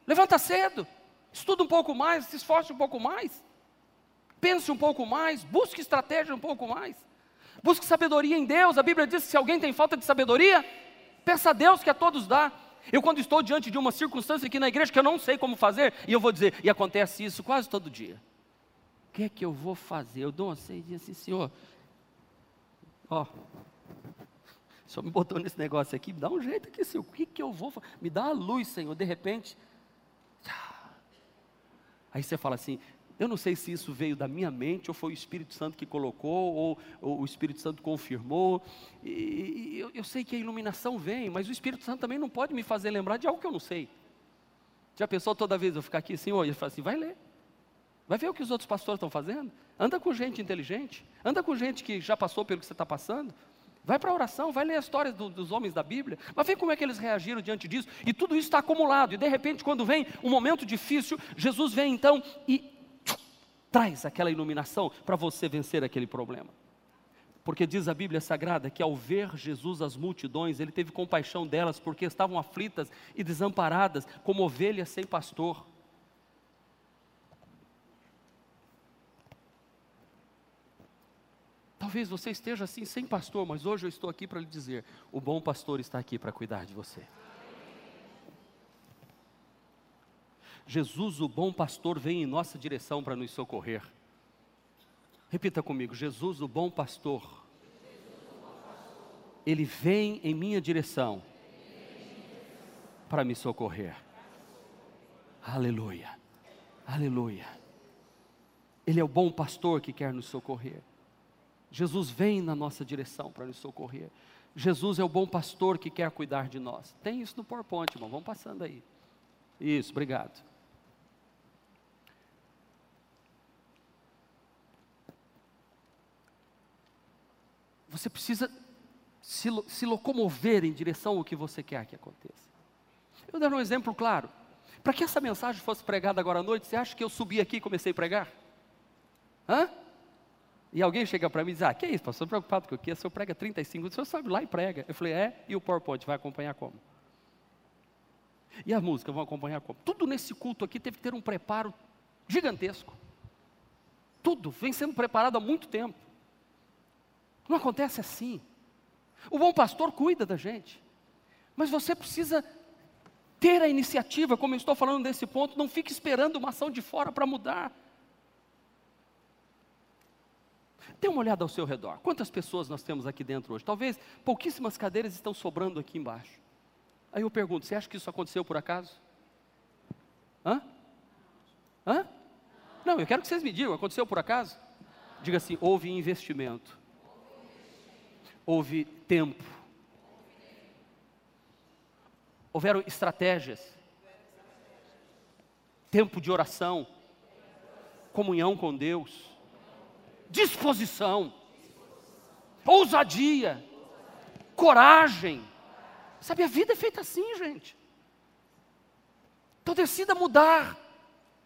Levanta cedo, estuda um pouco mais, se esforce um pouco mais, pense um pouco mais, busque estratégia um pouco mais. Busque sabedoria em Deus. A Bíblia diz que se alguém tem falta de sabedoria, peça a Deus que a todos dá. Eu, quando estou diante de uma circunstância aqui na igreja que eu não sei como fazer, e eu vou dizer, e acontece isso quase todo dia. O que é que eu vou fazer? Eu dou uma ceia assim, Senhor, ó, Senhor me botou nesse negócio aqui, me dá um jeito aqui, Senhor, o que, que eu vou fazer? Me dá a luz, Senhor, de repente. Aí você fala assim, eu não sei se isso veio da minha mente, ou foi o Espírito Santo que colocou, ou, ou o Espírito Santo confirmou. E, e eu, eu, sei que a iluminação vem, mas o Espírito Santo também não pode me fazer lembrar de algo que eu não sei. Já pensou toda vez eu ficar aqui assim, olha, eu falo assim, vai ler. Vai ver o que os outros pastores estão fazendo. Anda com gente inteligente. Anda com gente que já passou pelo que você está passando. Vai para a oração, vai ler a história do, dos homens da Bíblia, vai ver como é que eles reagiram diante disso, e tudo isso está acumulado, e de repente, quando vem um momento difícil, Jesus vem então e traz aquela iluminação para você vencer aquele problema. Porque diz a Bíblia Sagrada que ao ver Jesus as multidões, ele teve compaixão delas porque estavam aflitas e desamparadas, como ovelhas sem pastor. Talvez você esteja assim sem pastor, mas hoje eu estou aqui para lhe dizer: o bom pastor está aqui para cuidar de você. Jesus, o bom pastor, vem em nossa direção para nos socorrer. Repita comigo: Jesus, o bom pastor, ele vem em minha direção para me socorrer. Aleluia, aleluia. Ele é o bom pastor que quer nos socorrer. Jesus vem na nossa direção para nos socorrer. Jesus é o bom pastor que quer cuidar de nós. Tem isso no PowerPoint, irmão. Vamos passando aí. Isso, obrigado. Você precisa se, se locomover em direção ao que você quer que aconteça. Eu vou dar um exemplo claro. Para que essa mensagem fosse pregada agora à noite, você acha que eu subi aqui e comecei a pregar? Hã? E alguém chega para mim e diz: Ah, que é isso, pastor? Preocupado com o quê? O senhor prega 35 minutos, o senhor sabe lá e prega. Eu falei: É, e o PowerPoint vai acompanhar como? E a música vão acompanhar como? Tudo nesse culto aqui teve que ter um preparo gigantesco. Tudo vem sendo preparado há muito tempo. Não acontece assim. O bom pastor cuida da gente, mas você precisa ter a iniciativa, como eu estou falando nesse ponto, não fique esperando uma ação de fora para mudar. Dê uma olhada ao seu redor. Quantas pessoas nós temos aqui dentro hoje? Talvez pouquíssimas cadeiras estão sobrando aqui embaixo. Aí eu pergunto: você acha que isso aconteceu por acaso? Hã? Hã? Não, eu quero que vocês me digam: aconteceu por acaso? Diga assim: houve investimento houve tempo. Houveram estratégias. Tempo de oração. Comunhão com Deus. Disposição. Ousadia. Coragem. Sabe, a vida é feita assim, gente. Então decida mudar.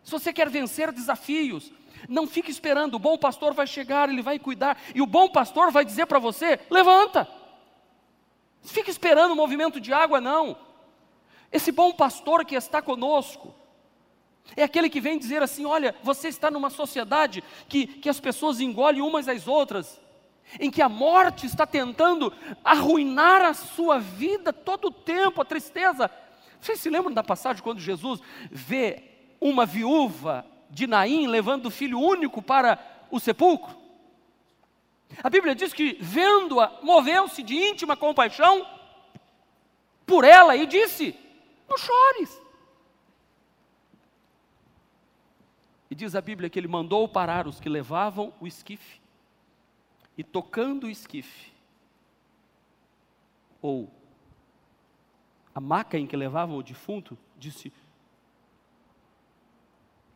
Se você quer vencer desafios, não fique esperando, o bom pastor vai chegar, ele vai cuidar, e o bom pastor vai dizer para você: levanta. Fique esperando o movimento de água, não. Esse bom pastor que está conosco, é aquele que vem dizer assim: olha, você está numa sociedade que, que as pessoas engolem umas às outras, em que a morte está tentando arruinar a sua vida todo o tempo, a tristeza. Vocês se lembram da passagem quando Jesus vê uma viúva de Naim levando o filho único para o sepulcro? A Bíblia diz que, vendo-a, moveu-se de íntima compaixão por ela e disse: Não chores. E diz a Bíblia que ele mandou parar os que levavam o esquife, e tocando o esquife, ou a maca em que levavam o defunto, disse: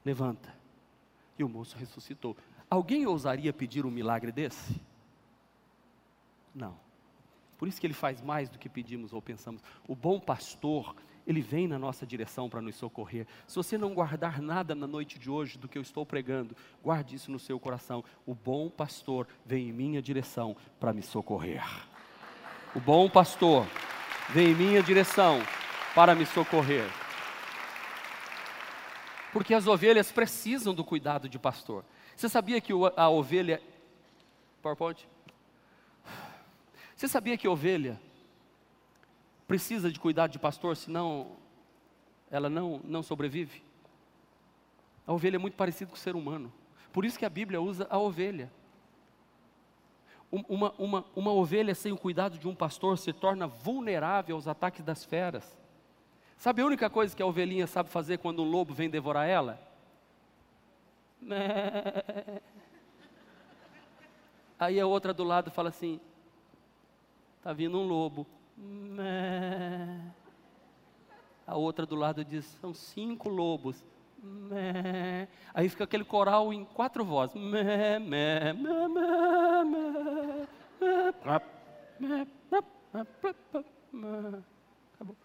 levanta. E o moço ressuscitou. Alguém ousaria pedir um milagre desse? Não. Por isso que ele faz mais do que pedimos ou pensamos. O bom pastor, ele vem na nossa direção para nos socorrer. Se você não guardar nada na noite de hoje do que eu estou pregando, guarde isso no seu coração. O bom pastor vem em minha direção para me socorrer. O bom pastor vem em minha direção para me socorrer. Porque as ovelhas precisam do cuidado de pastor. Você sabia que a ovelha. PowerPoint? Você sabia que ovelha precisa de cuidado de pastor, senão ela não, não sobrevive? A ovelha é muito parecida com o ser humano. Por isso que a Bíblia usa a ovelha. Uma, uma, uma ovelha sem o cuidado de um pastor se torna vulnerável aos ataques das feras. Sabe a única coisa que a ovelhinha sabe fazer quando um lobo vem devorar ela? [LAUGHS] Aí a outra do lado fala assim: Está vindo um lobo. A outra do lado diz: São cinco lobos. Aí fica aquele coral em quatro vozes. Acabou.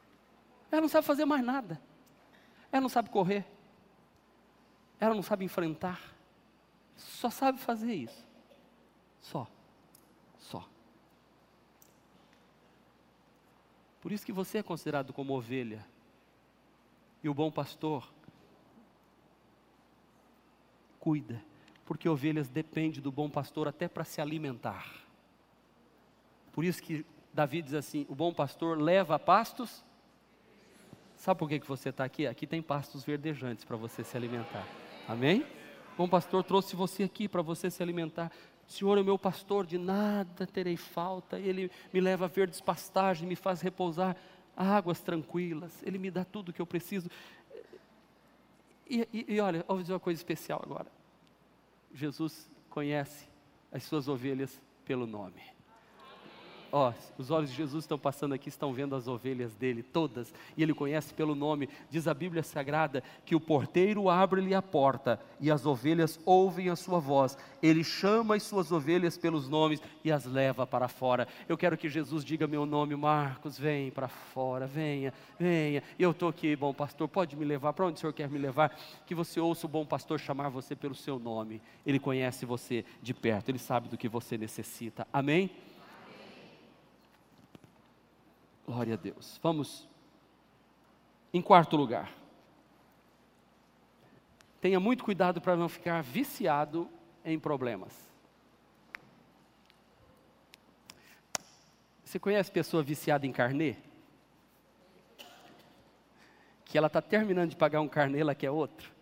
Ela não sabe fazer mais nada. Ela não sabe correr. Ela não sabe enfrentar. Só sabe fazer isso. Só. Por isso que você é considerado como ovelha. E o bom pastor cuida, porque ovelhas dependem do bom pastor até para se alimentar. Por isso que Davi diz assim: o bom pastor leva pastos. Sabe por que, que você está aqui? Aqui tem pastos verdejantes para você se alimentar. Amém? O bom pastor trouxe você aqui para você se alimentar. Senhor é o meu pastor, de nada terei falta. Ele me leva a verdes pastagens, me faz repousar águas tranquilas. Ele me dá tudo o que eu preciso. E, e, e olha, vou dizer uma coisa especial agora. Jesus conhece as suas ovelhas pelo nome. Ó, os olhos de Jesus estão passando aqui, estão vendo as ovelhas dele, todas, e ele conhece pelo nome. Diz a Bíblia Sagrada que o porteiro abre-lhe a porta e as ovelhas ouvem a sua voz. Ele chama as suas ovelhas pelos nomes e as leva para fora. Eu quero que Jesus diga meu nome, Marcos, vem para fora, venha, venha. Eu estou aqui, bom pastor, pode me levar para onde o senhor quer me levar? Que você ouça o bom pastor chamar você pelo seu nome. Ele conhece você de perto, ele sabe do que você necessita. Amém? Glória a Deus. Vamos. Em quarto lugar. Tenha muito cuidado para não ficar viciado em problemas. Você conhece pessoa viciada em carnê? Que ela está terminando de pagar um carnê, ela quer outro.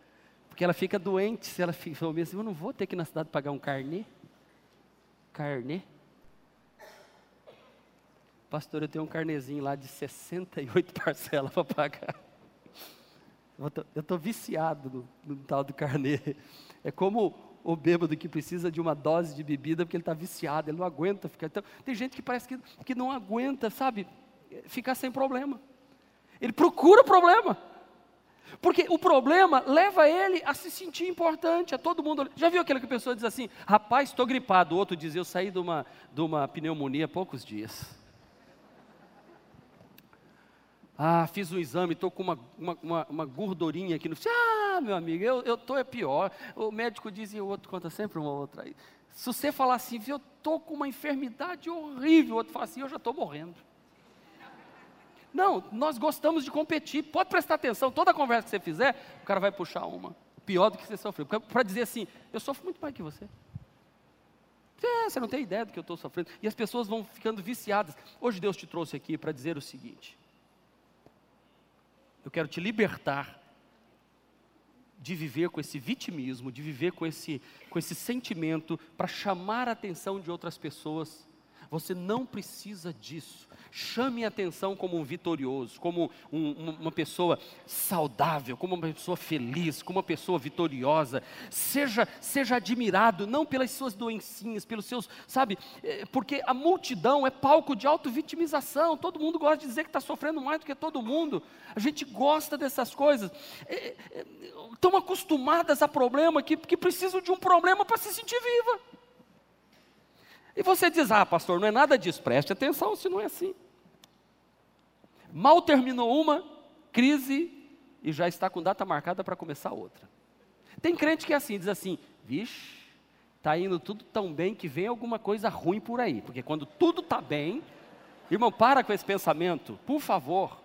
Porque ela fica doente se ela fica, assim, eu não vou ter que ir na cidade pagar um carnê. Carnê. Pastor, eu tenho um carnezinho lá de 68 parcelas para pagar. Eu estou viciado no, no, tal do carnê. É como o bêbado que precisa de uma dose de bebida porque ele está viciado, ele não aguenta ficar. Então, tem gente que parece que, que não aguenta, sabe, ficar sem problema. Ele procura problema. Porque o problema leva ele a se sentir importante, a todo mundo. Já viu aquela que a pessoa diz assim: rapaz, estou gripado. O outro diz: eu saí de uma, de uma pneumonia há poucos dias. Ah, fiz um exame, estou com uma, uma, uma, uma, gordurinha aqui no. Ah, meu amigo, eu estou é pior. O médico diz e o outro conta sempre uma outra. Se você falar assim, eu estou com uma enfermidade horrível, o outro fala assim, eu já estou morrendo. Não, nós gostamos de competir. Pode prestar atenção, toda conversa que você fizer, o cara vai puxar uma. Pior do que você sofreu. Para dizer assim, eu sofro muito mais que você. É, você não tem ideia do que eu estou sofrendo. E as pessoas vão ficando viciadas. Hoje Deus te trouxe aqui para dizer o seguinte: eu quero te libertar de viver com esse vitimismo, de viver com esse, com esse sentimento para chamar a atenção de outras pessoas. Você não precisa disso. Chame a atenção como um vitorioso, como um, uma pessoa saudável, como uma pessoa feliz, como uma pessoa vitoriosa. Seja, seja admirado, não pelas suas doencinhas, pelos seus, sabe, é, porque a multidão é palco de auto-vitimização. Todo mundo gosta de dizer que está sofrendo mais do que todo mundo. A gente gosta dessas coisas. É, é, estão acostumadas a problema que, que precisam de um problema para se sentir viva. E você diz: Ah, pastor, não é nada disso, preste atenção se não é assim. Mal terminou uma crise e já está com data marcada para começar outra. Tem crente que é assim, diz assim: Vixe, está indo tudo tão bem que vem alguma coisa ruim por aí. Porque quando tudo está bem, irmão, para com esse pensamento, por favor.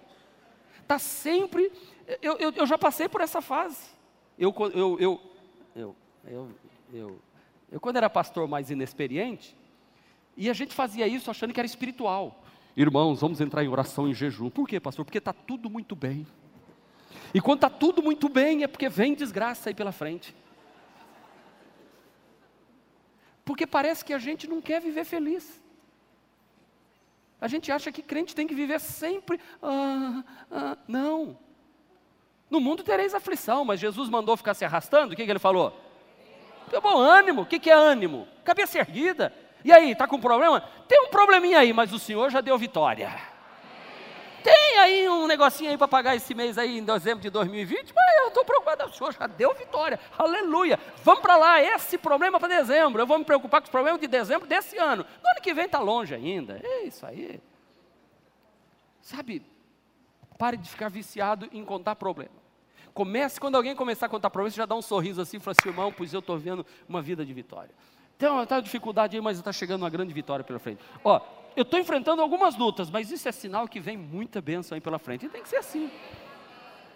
Está sempre. Eu, eu, eu, já passei por essa fase. Eu, eu, eu, eu, eu, eu, eu, quando era pastor mais inexperiente, E a gente fazia isso achando que era espiritual. Irmãos, vamos entrar em oração e jejum. Por quê, pastor? Porque está tudo muito bem. E quando está tudo muito bem, é porque vem desgraça aí pela frente. Porque parece que a gente não quer viver feliz. A gente acha que crente tem que viver sempre. Ah, ah, não. No mundo tereis aflição, mas Jesus mandou ficar se arrastando. O que, que ele falou? Bom ânimo. O que, que é ânimo? Cabeça erguida. E aí, está com problema? Tem um probleminha aí, mas o Senhor já deu vitória. Tem aí um negocinho aí para pagar esse mês aí em dezembro de 2020, mas eu estou preocupado. O Senhor já deu vitória. Aleluia. Vamos para lá, esse problema para dezembro. Eu vou me preocupar com os problemas de dezembro desse ano. No ano que vem está longe ainda. É isso aí. Sabe, pare de ficar viciado em contar problema. Comece, quando alguém começar a contar problema, você já dá um sorriso assim e fala assim, irmão, pois eu estou vendo uma vida de vitória. Tem uma, tá dificuldade aí, mas está chegando uma grande vitória pela frente. Ó, eu estou enfrentando algumas lutas, mas isso é sinal que vem muita bênção aí pela frente. E tem que ser assim.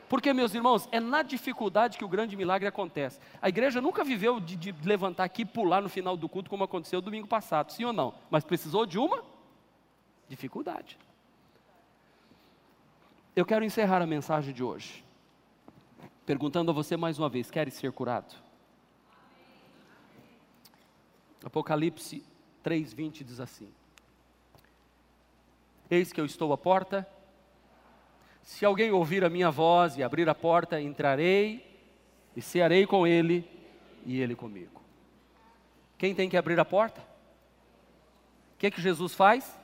Porque, meus irmãos, é na dificuldade que o grande milagre acontece. A igreja nunca viveu de, de, levantar aqui e pular no final do culto, como aconteceu domingo passado, sim ou não? Mas precisou de uma dificuldade. Eu quero encerrar a mensagem de hoje, perguntando a você mais uma vez: quer ser curado? Apocalipse 3:20 diz assim: Eis que eu estou à porta. Se alguém ouvir a minha voz e abrir a porta, entrarei e cearei com ele e ele comigo. Quem tem que abrir a porta? O que, é que Jesus faz?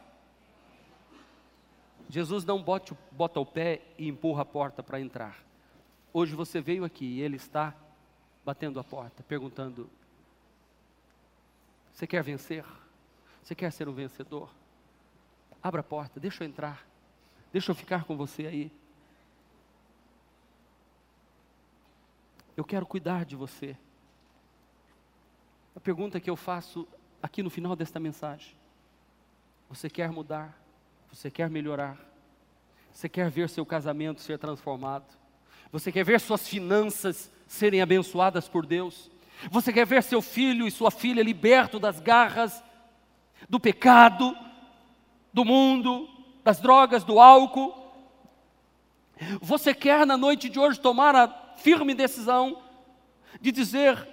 Jesus não bota, bota o pé e empurra a porta para entrar. Hoje você veio aqui e ele está batendo a porta, perguntando: você quer vencer? Você quer ser um vencedor? Abra a porta, deixa eu entrar. Deixa eu ficar com você aí. Eu quero cuidar de você. A pergunta que eu faço aqui no final desta mensagem: Você quer mudar? Você quer melhorar? Você quer ver seu casamento ser transformado? Você quer ver suas finanças serem abençoadas por Deus? Você quer ver seu filho e sua filha liberto das garras do pecado, do mundo, das drogas, do álcool? Você quer na noite de hoje tomar a firme decisão de dizer: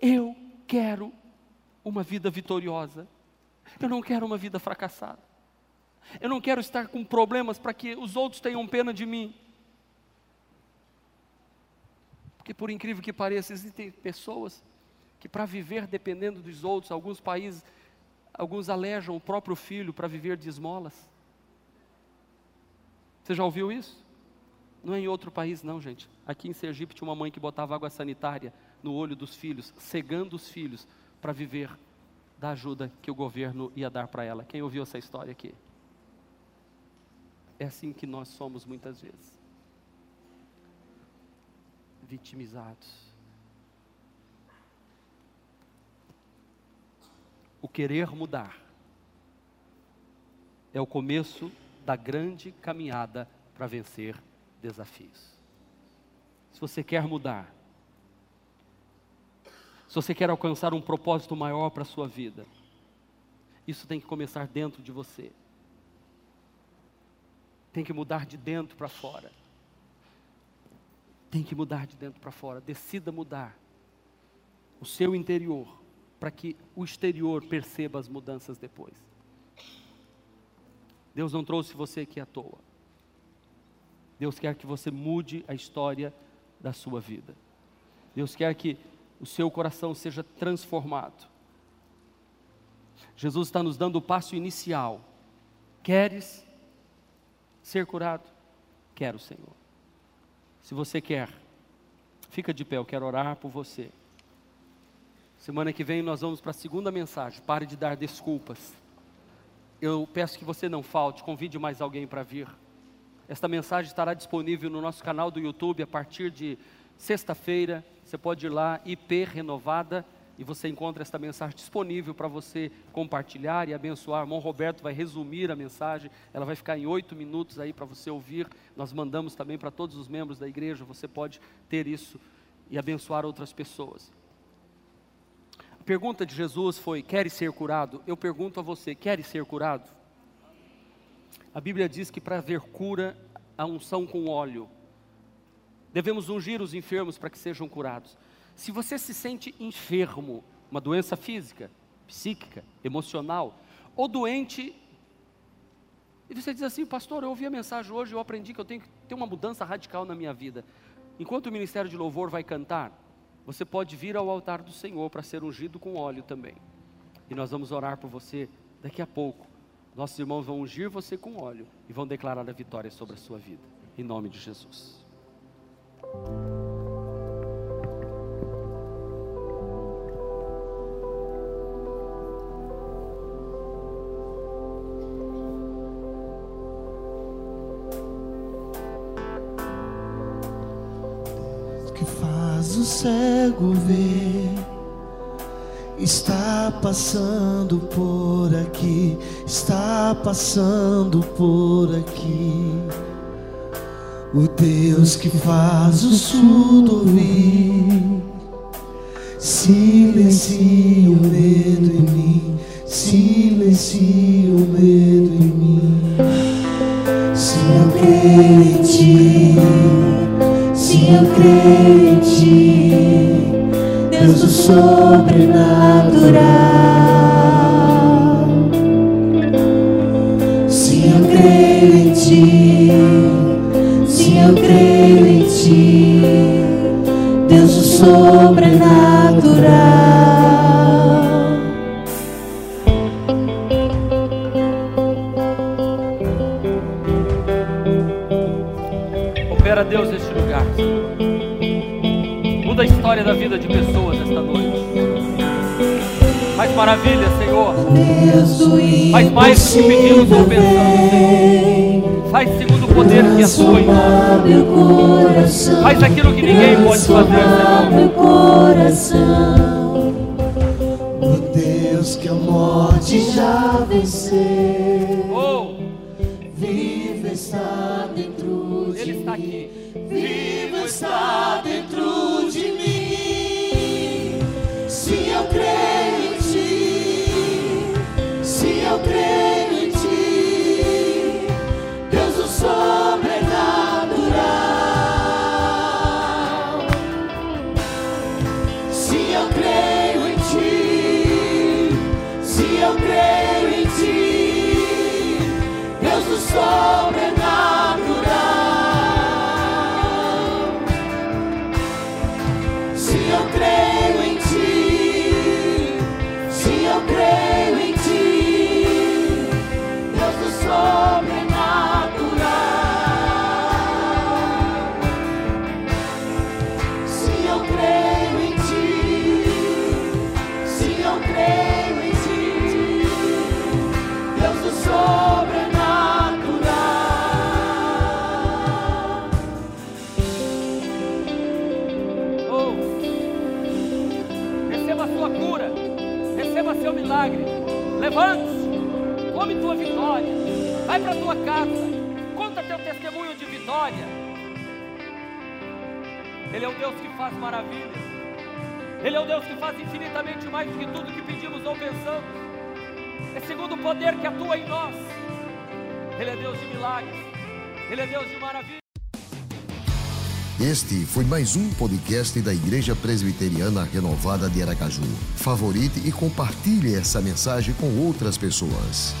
Eu quero uma vida vitoriosa, eu não quero uma vida fracassada, eu não quero estar com problemas para que os outros tenham pena de mim. Porque, por incrível que pareça, existem pessoas que, para viver dependendo dos outros, alguns países, alguns alejam o próprio filho para viver de esmolas. Você já ouviu isso? Não é em outro país, não, gente. Aqui em Sergipe tinha uma mãe que botava água sanitária no olho dos filhos, cegando os filhos para viver da ajuda que o governo ia dar para ela. Quem ouviu essa história aqui? É assim que nós somos muitas vezes vitimizados. O querer mudar é o começo da grande caminhada para vencer desafios. Se você quer mudar, se você quer alcançar um propósito maior para a sua vida, isso tem que começar dentro de você. Tem que mudar de dentro para fora tem que mudar de dentro para fora. Decida mudar o seu interior para que o exterior perceba as mudanças depois. Deus não trouxe você aqui à toa. Deus quer que você mude a história da sua vida. Deus quer que o seu coração seja transformado. Jesus está nos dando o passo inicial. Queres ser curado? Quero, Senhor. Se você quer, fica de pé, eu quero orar por você. Semana que vem nós vamos para a segunda mensagem. Pare de dar desculpas. Eu peço que você não falte, convide mais alguém para vir. Esta mensagem estará disponível no nosso canal do YouTube a partir de sexta-feira. Você pode ir lá, IP Renovada e você encontra esta mensagem disponível para você compartilhar e abençoar. Irmão Roberto vai resumir a mensagem, ela vai ficar em oito minutos aí para você ouvir. Nós mandamos também para todos os membros da igreja, você pode ter isso e abençoar outras pessoas. A pergunta de Jesus foi: Queres ser curado? Eu pergunto a você: Queres ser curado? A Bíblia diz que para haver cura, a unção com óleo. Devemos ungir os enfermos para que sejam curados. Se você se sente enfermo, uma doença física, psíquica, emocional, ou doente, e você diz assim, pastor, eu ouvi a mensagem hoje, eu aprendi que eu tenho que ter uma mudança radical na minha vida. Enquanto o ministério de louvor vai cantar, você pode vir ao altar do Senhor para ser ungido com óleo também. E nós vamos orar por você daqui a pouco. Nossos irmãos vão ungir você com óleo e vão declarar a vitória sobre a sua vida. Em nome de Jesus. Cego ver. Está passando por aqui, está passando por aqui. O Deus que faz o surdo ouvir, silencia o medo em mim, silencia o medo em mim. Se eu crer em ti, se eu crer em ti, sobrenatural. Faz mais do que pedimos ou pensamos, Faz segundo o poder que atua em nós. Faz aquilo que ninguém pode fazer, Senhor. meu coração. O Deus que a morte já venceu, Oh, vive está dentro de Ele está mim. aqui. Vivo está dentro de mim. Se eu creio Ele é o Deus que faz maravilhas, Ele é o Deus que faz infinitamente mais do que tudo que pedimos ou pensamos. É segundo o poder que atua em nós. Ele é Deus de milagres, Ele é Deus de maravilhas. Este foi mais um podcast da Igreja Presbiteriana Renovada de Aracaju. Favorite e compartilhe essa mensagem com outras pessoas.